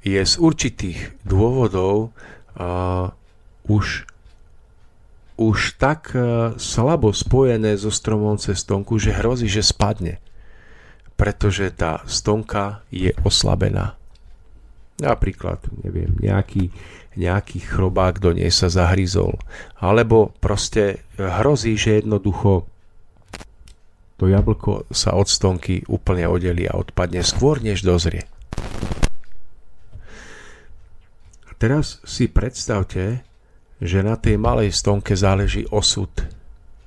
je z určitých dôvodov uh, už, už tak uh, slabo spojené so stromom cez stonku, že hrozí, že spadne. Pretože tá stonka je oslabená. Napríklad, neviem, nejaký, nejaký chrobák do nej sa zahryzol. Alebo proste hrozí, že jednoducho to jablko sa od stonky úplne oddelí a odpadne skôr, než dozrie. teraz si predstavte, že na tej malej stonke záleží osud,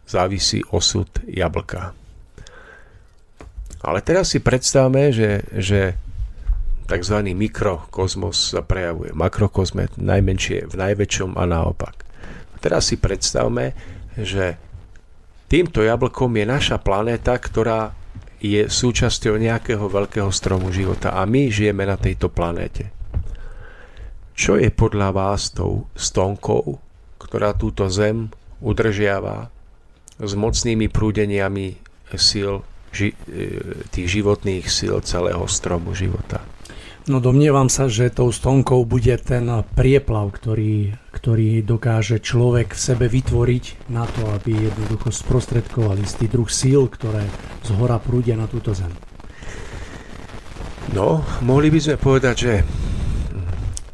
závisí osud jablka. Ale teraz si predstavme, že, že tzv. mikrokozmos sa prejavuje. Makrokozmet najmenšie v najväčšom a naopak. Teraz si predstavme, že týmto jablkom je naša planéta, ktorá je súčasťou nejakého veľkého stromu života a my žijeme na tejto planéte. Čo je podľa vás tou stonkou, ktorá túto zem udržiava s mocnými prúdeniami síl, ži, e, tých životných síl celého stromu života? No domnievam sa, že tou stonkou bude ten prieplav, ktorý, ktorý dokáže človek v sebe vytvoriť na to, aby jednoducho sprostredkovali istý druh síl, ktoré z hora prúdia na túto zem. No, mohli by sme povedať, že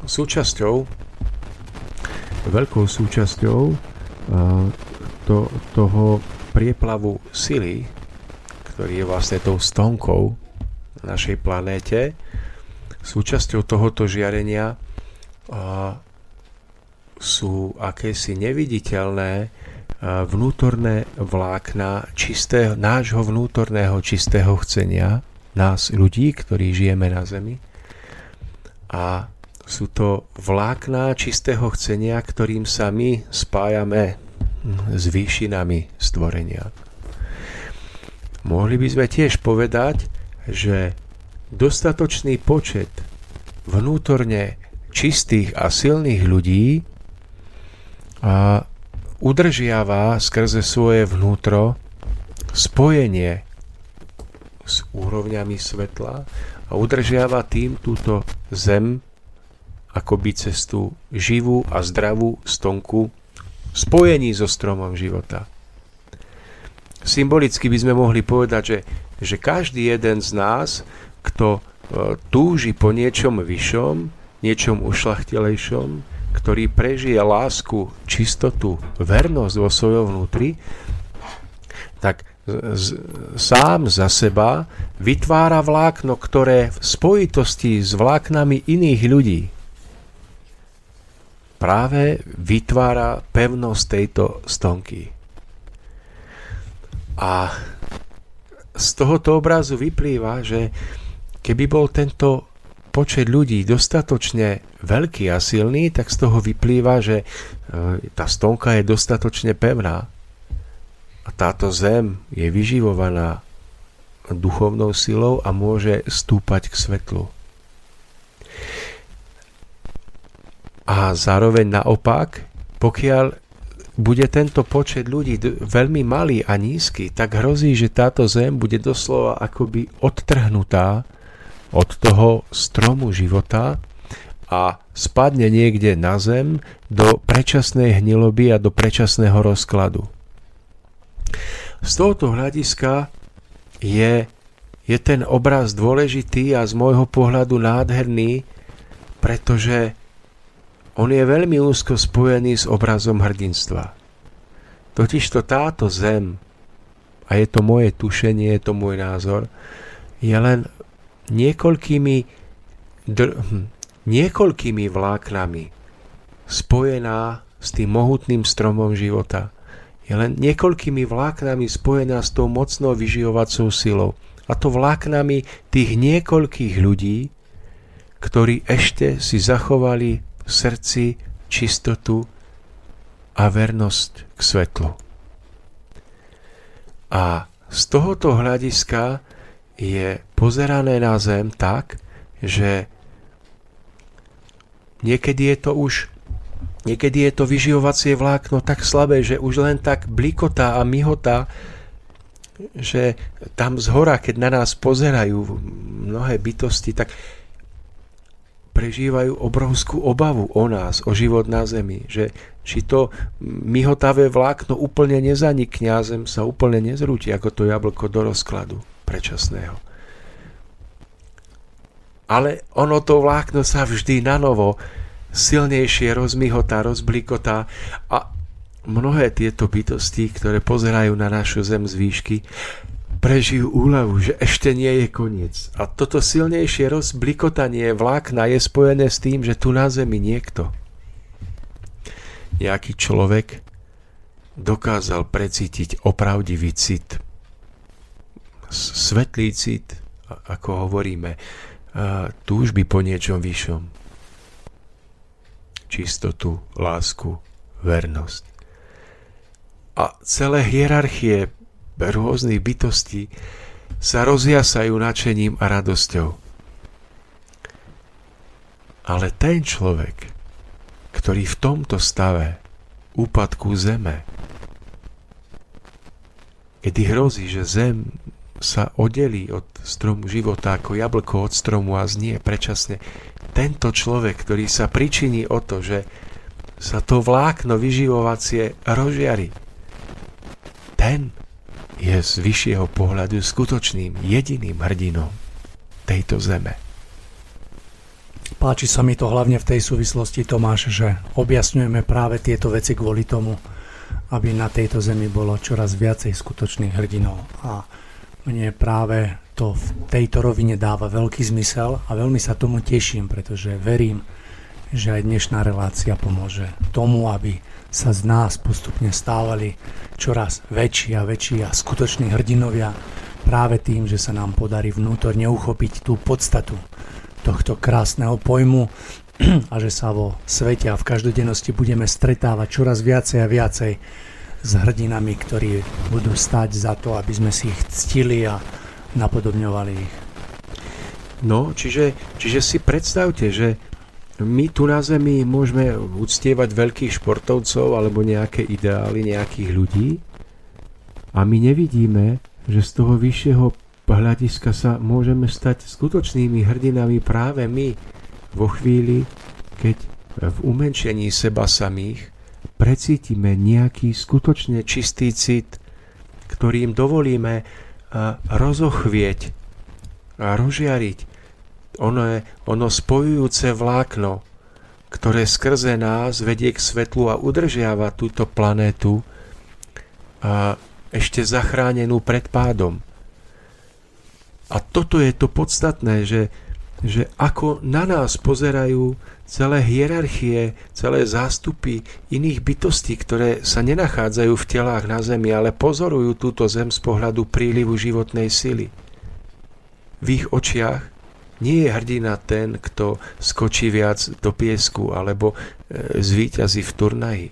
súčasťou, veľkou súčasťou to, toho prieplavu sily, ktorý je vlastne tou stonkou našej planéte, súčasťou tohoto žiarenia sú akési neviditeľné vnútorné vlákna čistého, nášho vnútorného čistého chcenia, nás ľudí, ktorí žijeme na Zemi. A sú to vlákná čistého chcenia, ktorým sa my spájame s výšinami stvorenia. Mohli by sme tiež povedať, že dostatočný počet vnútorne čistých a silných ľudí a udržiava skrze svoje vnútro spojenie s úrovňami svetla a udržiava tým túto zem akoby cestu živú a zdravú stonku spojení so stromom života. Symbolicky by sme mohli povedať, že, že každý jeden z nás, kto e, túži po niečom vyššom, niečom ušlachtilejšom, ktorý prežije lásku, čistotu, vernosť vo svojom vnútri, tak z, sám za seba vytvára vlákno, ktoré v spojitosti s vláknami iných ľudí, práve vytvára pevnosť tejto stonky. A z tohoto obrazu vyplýva, že keby bol tento počet ľudí dostatočne veľký a silný, tak z toho vyplýva, že e, tá stonka je dostatočne pevná a táto zem je vyživovaná duchovnou silou a môže stúpať k svetlu. A zároveň naopak, pokiaľ bude tento počet ľudí veľmi malý a nízky, tak hrozí, že táto zem bude doslova akoby odtrhnutá od toho stromu života a spadne niekde na zem do predčasnej hniloby a do predčasného rozkladu. Z tohoto hľadiska je, je ten obraz dôležitý a z môjho pohľadu nádherný, pretože on je veľmi úzko spojený s obrazom hrdinstva. Totižto táto zem, a je to moje tušenie, je to môj názor, je len niekoľkými, dr- hm, niekoľkými vláknami spojená s tým mohutným stromom života. Je len niekoľkými vláknami spojená s tou mocnou vyživovacou silou. A to vláknami tých niekoľkých ľudí, ktorí ešte si zachovali v srdci čistotu a vernosť k svetlu. A z tohoto hľadiska je pozerané na zem tak, že niekedy je to už Niekedy je to vyživovacie vlákno tak slabé, že už len tak blikotá a myhotá, že tam z hora, keď na nás pozerajú mnohé bytosti, tak prežívajú obrovskú obavu o nás, o život na zemi, že či to myhotavé vlákno úplne nezanikne a zem sa úplne nezrúti ako to jablko do rozkladu predčasného. Ale ono to vlákno sa vždy na novo silnejšie rozmihotá, rozblikotá a mnohé tieto bytosti, ktoré pozerajú na našu zem z výšky, prežijú úľavu, že ešte nie je koniec. A toto silnejšie rozblikotanie vlákna je spojené s tým, že tu na zemi niekto, nejaký človek, dokázal precítiť opravdivý cit, svetlý cit, ako hovoríme, túžby po niečom vyššom čistotu, lásku, vernosť. A celé hierarchie rôznych bytostí sa rozjasajú nadšením a radosťou. Ale ten človek, ktorý v tomto stave úpadku zeme, kedy hrozí, že zem sa oddelí od stromu života ako jablko od stromu a znie predčasne. Tento človek, ktorý sa pričiní o to, že sa to vlákno vyživovacie rozžiari, ten je z vyššieho pohľadu skutočným jediným hrdinom tejto zeme. Páči sa mi to hlavne v tej súvislosti, Tomáš, že objasňujeme práve tieto veci kvôli tomu, aby na tejto zemi bolo čoraz viacej skutočných hrdinov. A mne práve to v tejto rovine dáva veľký zmysel a veľmi sa tomu teším, pretože verím, že aj dnešná relácia pomôže tomu, aby sa z nás postupne stávali čoraz väčší a väčší a skutoční hrdinovia práve tým, že sa nám podarí vnútorne uchopiť tú podstatu tohto krásneho pojmu a že sa vo svete a v každodennosti budeme stretávať čoraz viacej a viacej s hrdinami, ktorí budú stať za to, aby sme si ich ctili a napodobňovali ich. No, čiže, čiže si predstavte, že my tu na Zemi môžeme uctievať veľkých športovcov alebo nejaké ideály nejakých ľudí a my nevidíme, že z toho vyššieho hľadiska sa môžeme stať skutočnými hrdinami práve my vo chvíli, keď v umenšení seba samých precítime nejaký skutočne čistý cit, ktorým dovolíme rozochvieť a rozžiariť ono, je, ono spojujúce vlákno, ktoré skrze nás vedie k svetlu a udržiava túto planétu ešte zachránenú pred pádom. A toto je to podstatné, že, že ako na nás pozerajú celé hierarchie, celé zástupy iných bytostí, ktoré sa nenachádzajú v telách na Zemi, ale pozorujú túto Zem z pohľadu prílivu životnej sily. V ich očiach nie je hrdina ten, kto skočí viac do piesku alebo e, zvíťazí v turnaji.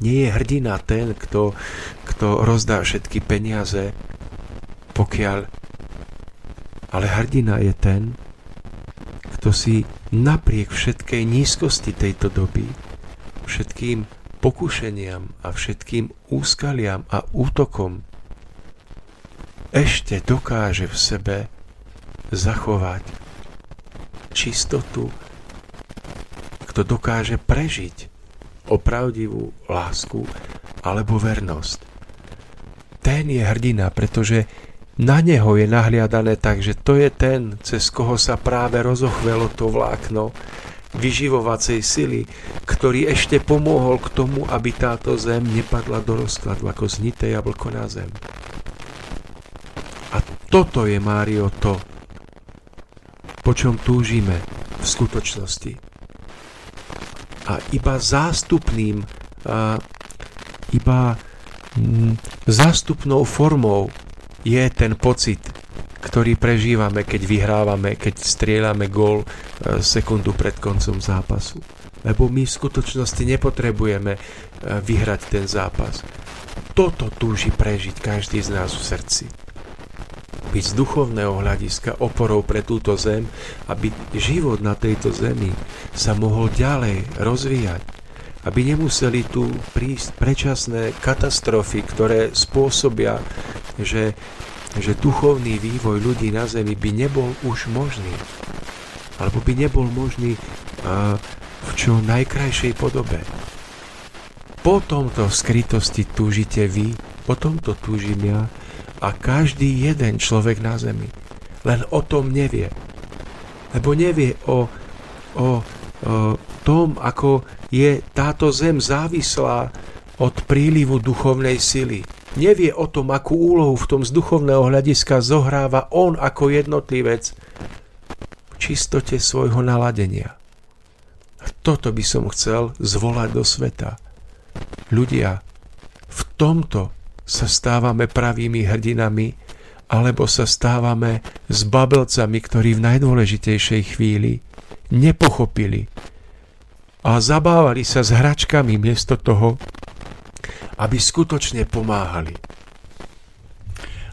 Nie je hrdina ten, kto, kto rozdá všetky peniaze, pokiaľ... Ale hrdina je ten, kto si napriek všetkej nízkosti tejto doby, všetkým pokušeniam a všetkým úskaliam a útokom ešte dokáže v sebe zachovať čistotu, kto dokáže prežiť opravdivú lásku alebo vernosť. Ten je hrdina, pretože na neho je nahliadané tak, že to je ten, cez koho sa práve rozochvelo to vlákno vyživovacej sily, ktorý ešte pomohol k tomu, aby táto zem nepadla do rozkladu ako znité jablko na zem. A toto je, Mário, to, po čom túžime v skutočnosti. A iba zástupným, a iba mm, zástupnou formou je ten pocit, ktorý prežívame, keď vyhrávame, keď strieľame gól e, sekundu pred koncom zápasu. Lebo my v skutočnosti nepotrebujeme e, vyhrať ten zápas. Toto túži prežiť každý z nás v srdci. Byť z duchovného hľadiska oporou pre túto zem, aby život na tejto zemi sa mohol ďalej rozvíjať, aby nemuseli tu prísť predčasné katastrofy, ktoré spôsobia, že, že duchovný vývoj ľudí na Zemi by nebol už možný. Alebo by nebol možný uh, v čo najkrajšej podobe. Po tomto skrytosti túžite vy, po tomto túžim ja a každý jeden človek na Zemi. Len o tom nevie. Lebo nevie o, o, o tom, ako je táto zem závislá od prílivu duchovnej sily. Nevie o tom, akú úlohu v tom z duchovného hľadiska zohráva on ako jednotlivec v čistote svojho naladenia. A toto by som chcel zvolať do sveta. Ľudia, v tomto sa stávame pravými hrdinami, alebo sa stávame s babelcami, ktorí v najdôležitejšej chvíli nepochopili, a zabávali sa s hračkami miesto toho, aby skutočne pomáhali.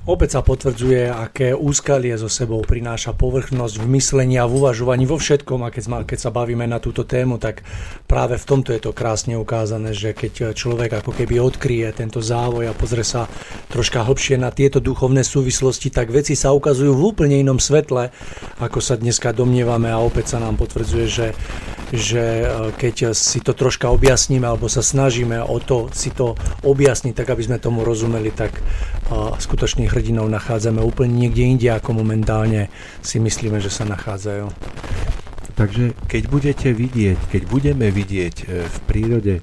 Opäť sa potvrdzuje, aké úskalie so sebou prináša povrchnosť v myslení a v uvažovaní vo všetkom. A keď, keď sa bavíme na túto tému, tak práve v tomto je to krásne ukázané, že keď človek ako keby odkryje tento závoj a pozrie sa troška hlbšie na tieto duchovné súvislosti, tak veci sa ukazujú v úplne inom svetle, ako sa dneska domnievame. A opäť sa nám potvrdzuje, že že e, keď si to troška objasníme alebo sa snažíme o to si to objasniť, tak aby sme tomu rozumeli, tak e, skutočných hrdinov nachádzame úplne niekde inde, ako momentálne si myslíme, že sa nachádzajú. Takže keď budete vidieť, keď budeme vidieť e, v prírode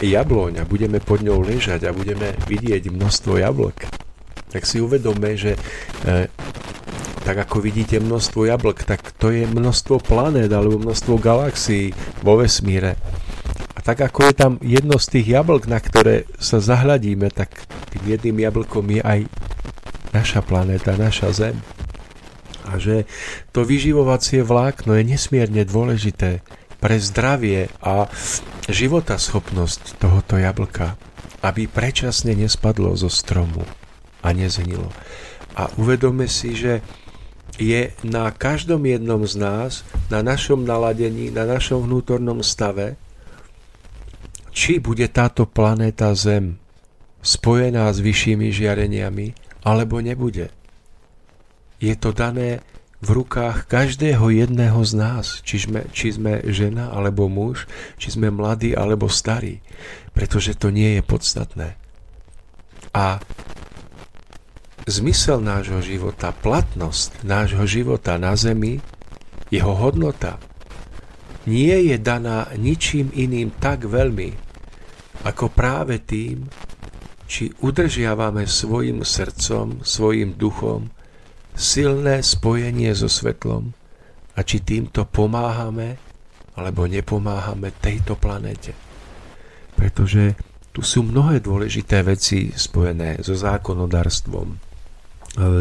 jabloň a budeme pod ňou ležať a budeme vidieť množstvo jablk, tak si uvedome, že tak ako vidíte množstvo jablk, tak to je množstvo planét alebo množstvo galaxií vo vesmíre. Tak ako je tam jedno z tých jablk, na ktoré sa zahľadíme, tak tým jedným jablkom je aj naša planéta, naša Zem. A že to vyživovacie vlákno je nesmierne dôležité pre zdravie a životaschopnosť tohoto jablka, aby prečasne nespadlo zo stromu a nezhnilo. A uvedome si, že je na každom jednom z nás, na našom naladení, na našom vnútornom stave, či bude táto planéta Zem spojená s vyššími žiareniami, alebo nebude. Je to dané v rukách každého jedného z nás, či sme, či sme žena alebo muž, či sme mladí alebo starí, pretože to nie je podstatné. A zmysel nášho života, platnosť nášho života na zemi, jeho hodnota, nie je daná ničím iným tak veľmi, ako práve tým, či udržiavame svojim srdcom, svojim duchom silné spojenie so svetlom a či týmto pomáhame alebo nepomáhame tejto planete. Pretože tu sú mnohé dôležité veci spojené so zákonodarstvom,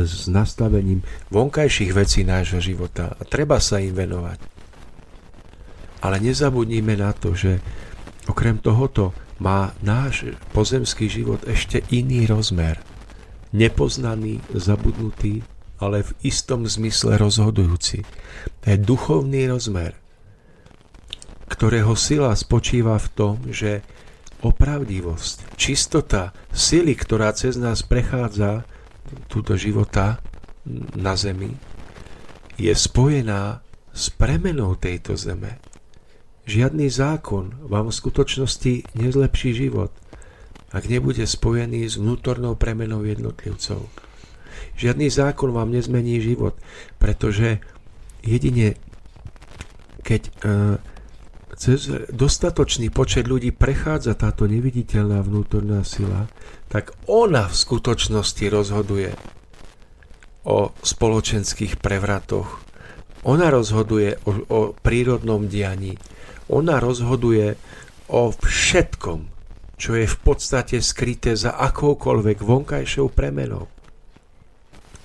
s nastavením vonkajších vecí nášho života a treba sa im venovať. Ale nezabudnime na to, že okrem tohoto má náš pozemský život ešte iný rozmer. Nepoznaný, zabudnutý, ale v istom zmysle rozhodujúci. To je duchovný rozmer, ktorého sila spočíva v tom, že opravdivosť, čistota sily, ktorá cez nás prechádza, túto života na zemi je spojená s premenou tejto zeme. Žiadny zákon vám v skutočnosti nezlepší život, ak nebude spojený s vnútornou premenou jednotlivcov. Žiadny zákon vám nezmení život, pretože jedine keď e, cez dostatočný počet ľudí prechádza táto neviditeľná vnútorná sila, tak ona v skutočnosti rozhoduje o spoločenských prevratoch. Ona rozhoduje o, o prírodnom dianí. Ona rozhoduje o všetkom, čo je v podstate skryté za akoukoľvek vonkajšou premenou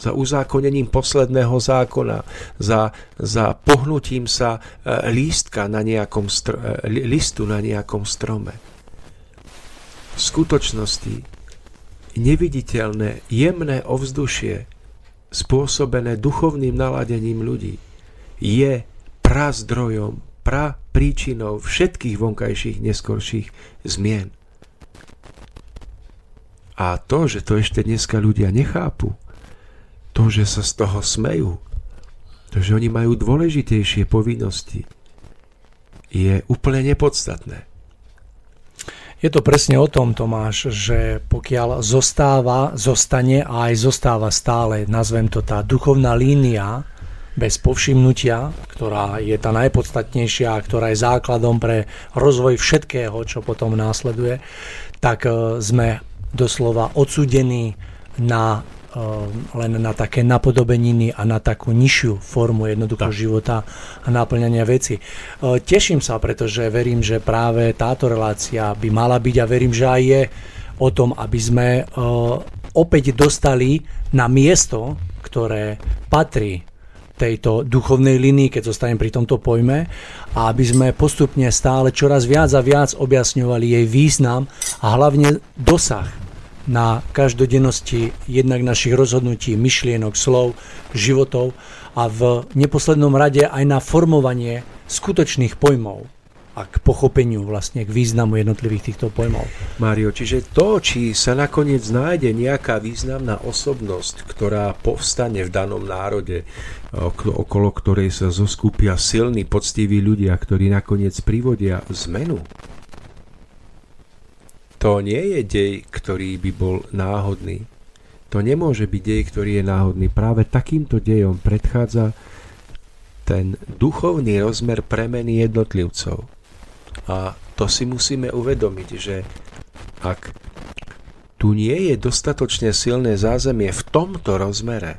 za uzákonením posledného zákona, za, za pohnutím sa e, lístka na nejakom str- e, listu na nejakom strome. V skutočnosti neviditeľné, jemné ovzdušie, spôsobené duchovným naladením ľudí, je prazdrojom, pra príčinou všetkých vonkajších neskorších zmien. A to, že to ešte dneska ľudia nechápu, to, že sa z toho smejú, to, že oni majú dôležitejšie povinnosti, je úplne nepodstatné. Je to presne o tom, Tomáš, že pokiaľ zostáva, zostane a aj zostáva stále, nazvem to tá duchovná línia bez povšimnutia, ktorá je tá najpodstatnejšia a ktorá je základom pre rozvoj všetkého, čo potom následuje, tak e, sme doslova odsudení na Ehm, len na také napodobeniny a na takú nižšiu formu jednoducho tak. života a náplňania veci. Ehm, teším sa, pretože verím, že práve táto relácia by mala byť a verím, že aj je o tom, aby sme opäť dostali na miesto, ktoré patrí tejto duchovnej linii, keď zostanem pri tomto pojme, a aby sme postupne stále čoraz viac a viac objasňovali jej význam a hlavne dosah na každodennosti jednak našich rozhodnutí, myšlienok, slov, životov a v neposlednom rade aj na formovanie skutočných pojmov a k pochopeniu vlastne, k významu jednotlivých týchto pojmov. Mário, čiže to, či sa nakoniec nájde nejaká významná osobnosť, ktorá povstane v danom národe, okolo ktorej sa zoskupia silní, poctiví ľudia, ktorí nakoniec privodia zmenu to nie je dej, ktorý by bol náhodný. To nemôže byť dej, ktorý je náhodný. Práve takýmto dejom predchádza ten duchovný rozmer premeny jednotlivcov. A to si musíme uvedomiť, že ak tu nie je dostatočne silné zázemie v tomto rozmere,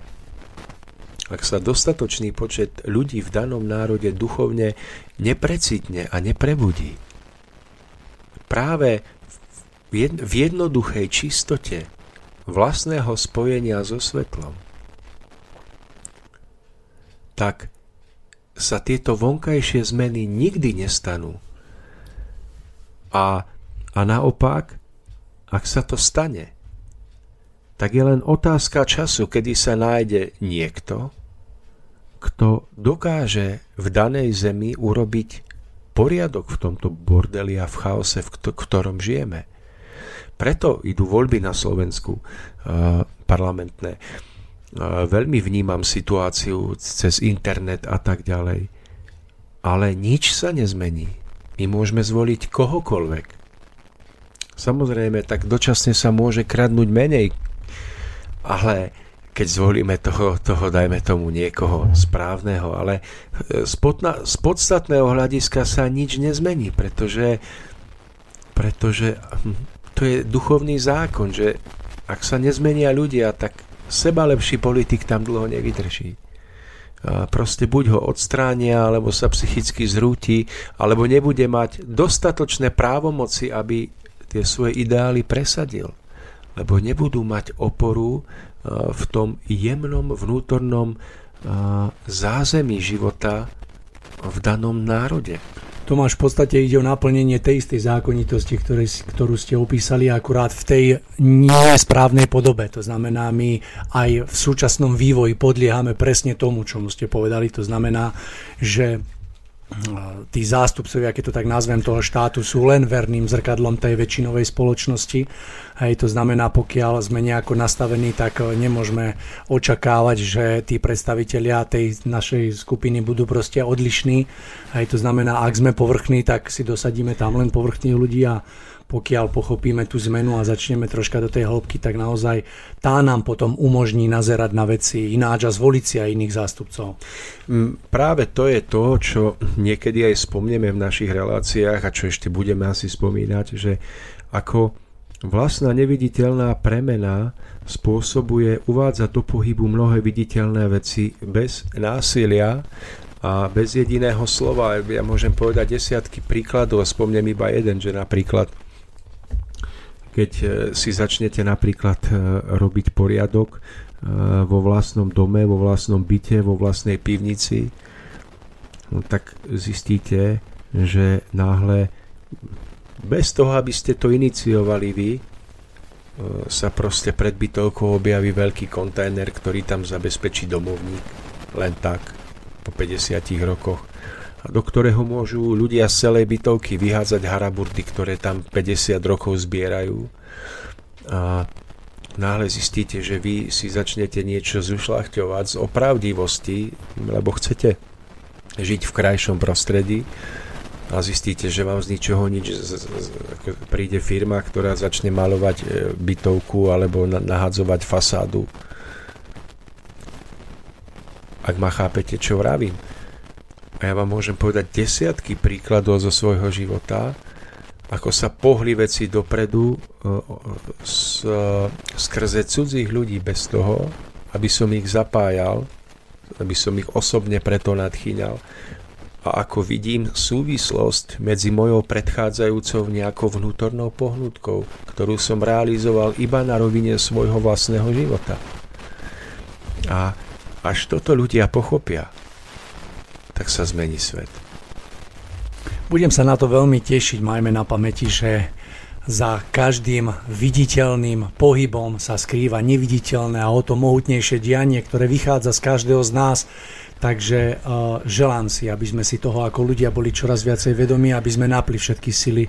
ak sa dostatočný počet ľudí v danom národe duchovne neprecitne a neprebudí, práve v jednoduchej čistote vlastného spojenia so svetlom, tak sa tieto vonkajšie zmeny nikdy nestanú. A, a naopak, ak sa to stane, tak je len otázka času, kedy sa nájde niekto, kto dokáže v danej zemi urobiť poriadok v tomto bordeli a v chaose, v ktorom žijeme. Preto idú voľby na Slovensku uh, parlamentné. Uh, veľmi vnímam situáciu cez internet a tak ďalej. Ale nič sa nezmení. My môžeme zvoliť kohokoľvek. Samozrejme, tak dočasne sa môže kradnúť menej, ale keď zvolíme toho, toho dajme tomu niekoho správneho, ale z, podna, z podstatného hľadiska sa nič nezmení, pretože, pretože hm, to je duchovný zákon, že ak sa nezmenia ľudia, tak seba lepší politik tam dlho nevydrží. A proste buď ho odstránia, alebo sa psychicky zrúti, alebo nebude mať dostatočné právomoci, aby tie svoje ideály presadil. Lebo nebudú mať oporu v tom jemnom vnútornom zázemí života v danom národe. Tomáš, v podstate ide o naplnenie tej istej zákonitosti, ktoré, ktorú ste opísali, akurát v tej nesprávnej podobe. To znamená, my aj v súčasnom vývoji podliehame presne tomu, čo ste povedali. To znamená, že tí zástupcovia, keď to tak nazvem, toho štátu sú len verným zrkadlom tej väčšinovej spoločnosti. Hej, to znamená, pokiaľ sme nejako nastavení, tak nemôžeme očakávať, že tí predstavitelia tej našej skupiny budú proste odlišní. Hej, to znamená, ak sme povrchní, tak si dosadíme tam len povrchných ľudí a pokiaľ pochopíme tú zmenu a začneme troška do tej hĺbky, tak naozaj tá nám potom umožní nazerať na veci ináč a zvoliť si aj iných zástupcov. Mm, práve to je to, čo niekedy aj spomneme v našich reláciách a čo ešte budeme asi spomínať, že ako vlastná neviditeľná premena spôsobuje uvádzať do pohybu mnohé viditeľné veci bez násilia a bez jediného slova. Ja môžem povedať desiatky príkladov a spomnem iba jeden, že napríklad keď e, si začnete napríklad e, robiť poriadok e, vo vlastnom dome, vo vlastnom byte, vo vlastnej pivnici, no tak zistíte, že náhle bez toho, aby ste to iniciovali vy, sa proste pred bytovkou objaví veľký kontajner, ktorý tam zabezpečí domovník. Len tak po 50 rokoch do ktorého môžu ľudia z celej bytovky vyhádzať haraburty, ktoré tam 50 rokov zbierajú. A náhle zistíte, že vy si začnete niečo zušľachťovať z opravdivosti, lebo chcete žiť v krajšom prostredí a zistíte, že vám z ničoho nič z, z, z, príde firma, ktorá začne malovať e, bytovku alebo na, nahadzovať fasádu. Ak ma chápete, čo vravím. A ja vám môžem povedať desiatky príkladov zo svojho života, ako sa pohli veci dopredu s, e, skrze cudzích ľudí bez toho, aby som ich zapájal, aby som ich osobne preto nadchýňal a ako vidím súvislosť medzi mojou predchádzajúcou nejakou vnútornou pohnutkou, ktorú som realizoval iba na rovine svojho vlastného života. A až toto ľudia pochopia, tak sa zmení svet. Budem sa na to veľmi tešiť, majme na pamäti, že za každým viditeľným pohybom sa skrýva neviditeľné a o to mohutnejšie dianie, ktoré vychádza z každého z nás. Takže uh, želám si, aby sme si toho ako ľudia boli čoraz viacej vedomí, aby sme napli všetky sily,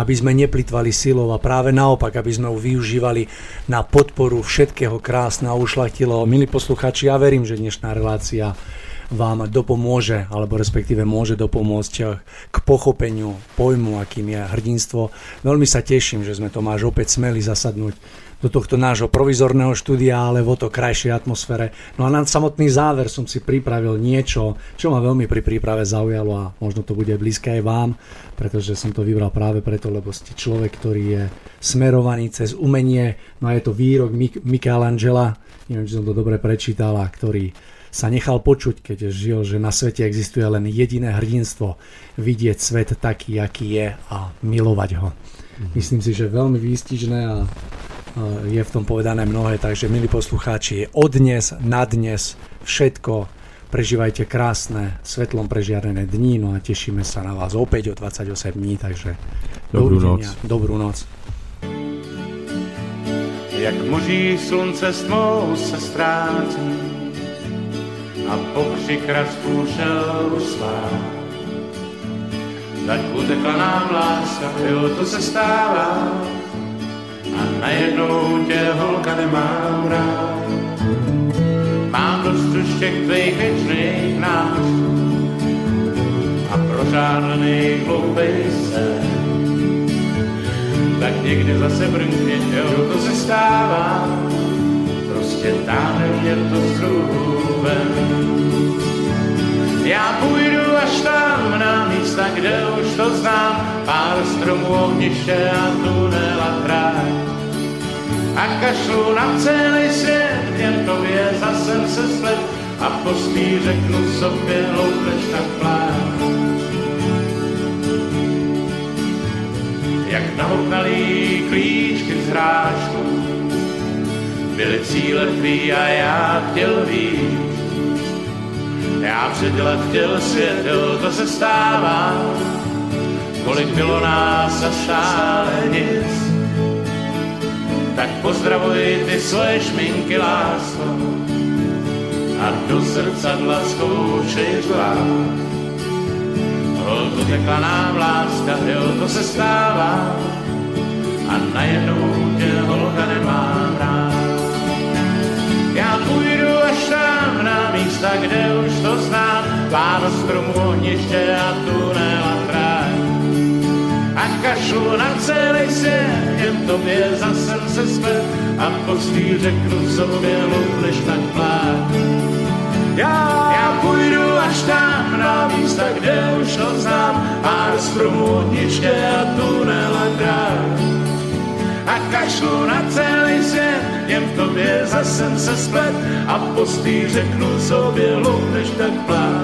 aby sme neplitvali silou a práve naopak, aby sme ju využívali na podporu všetkého krásneho a ušlachtilého. Milí posluchači, ja verím, že dnešná relácia vám dopomôže, alebo respektíve môže dopomôcť k pochopeniu pojmu, akým je hrdinstvo. Veľmi sa teším, že sme Tomáš opäť smeli zasadnúť do tohto nášho provizorného štúdia, ale vo to krajšej atmosfére. No a na samotný záver som si pripravil niečo, čo ma veľmi pri príprave zaujalo a možno to bude blízke aj vám, pretože som to vybral práve preto, lebo ste človek, ktorý je smerovaný cez umenie. No a je to výrok Michelangela, neviem, či som to dobre prečítal, a ktorý sa nechal počuť, keď žil, že na svete existuje len jediné hrdinstvo, vidieť svet taký, aký je a milovať ho. Mhm. Myslím si, že veľmi výstižné a je v tom povedané mnohé, takže milí poslucháči, od dnes na dnes všetko prežívajte krásne, svetlom prežiarené dní, no a tešíme sa na vás opäť o 28 dní, takže dobrú noc. Dobrú noc. Jak moří slunce s tmou se ztrácí a pokřik raspů šel spát. Tak utekla nám láska, jo, to se stává, a najednou tě holka nemám rád. Mám dost už těch tvých věčných nás a prožádlených hloupej se. Tak někdy zase brnkně, jo, to se stává, táhne mě to strůvem. Já půjdu až tam na místa, kde už to znám, pár stromů, ohniště a tunel a tráť. A kašlu na celý svět, jen tobě zase se sled a postý řeknu sobě, loupneš tak plát. Jak nahopnalý klíčky z hráčku, byly tvý a já chtěl víc já předělat chtěl svět, jo, to se stává, kolik bylo nás a stále nic. Tak pozdravuj ty svoje šminky, lásko, a do zrcadla zkoušej řvát. Holko, tekla nám láska, jo, to se stává, a najednou tě holka nemám rád. Půjdu až tam na místa, kde už to znám, pár stromů, ohniště a tunel a tráň. A kašlu na celý svět, jen tobě zase se zpět a postý řeknu sobě, než tak plát. Já, já půjdu až tam na místa, kde už to znám, pár stromů, ohniště a tunel a tráň a kašlu na celý svět, jen v tobě zase se splet a postý řeknu sobě, než tak plát.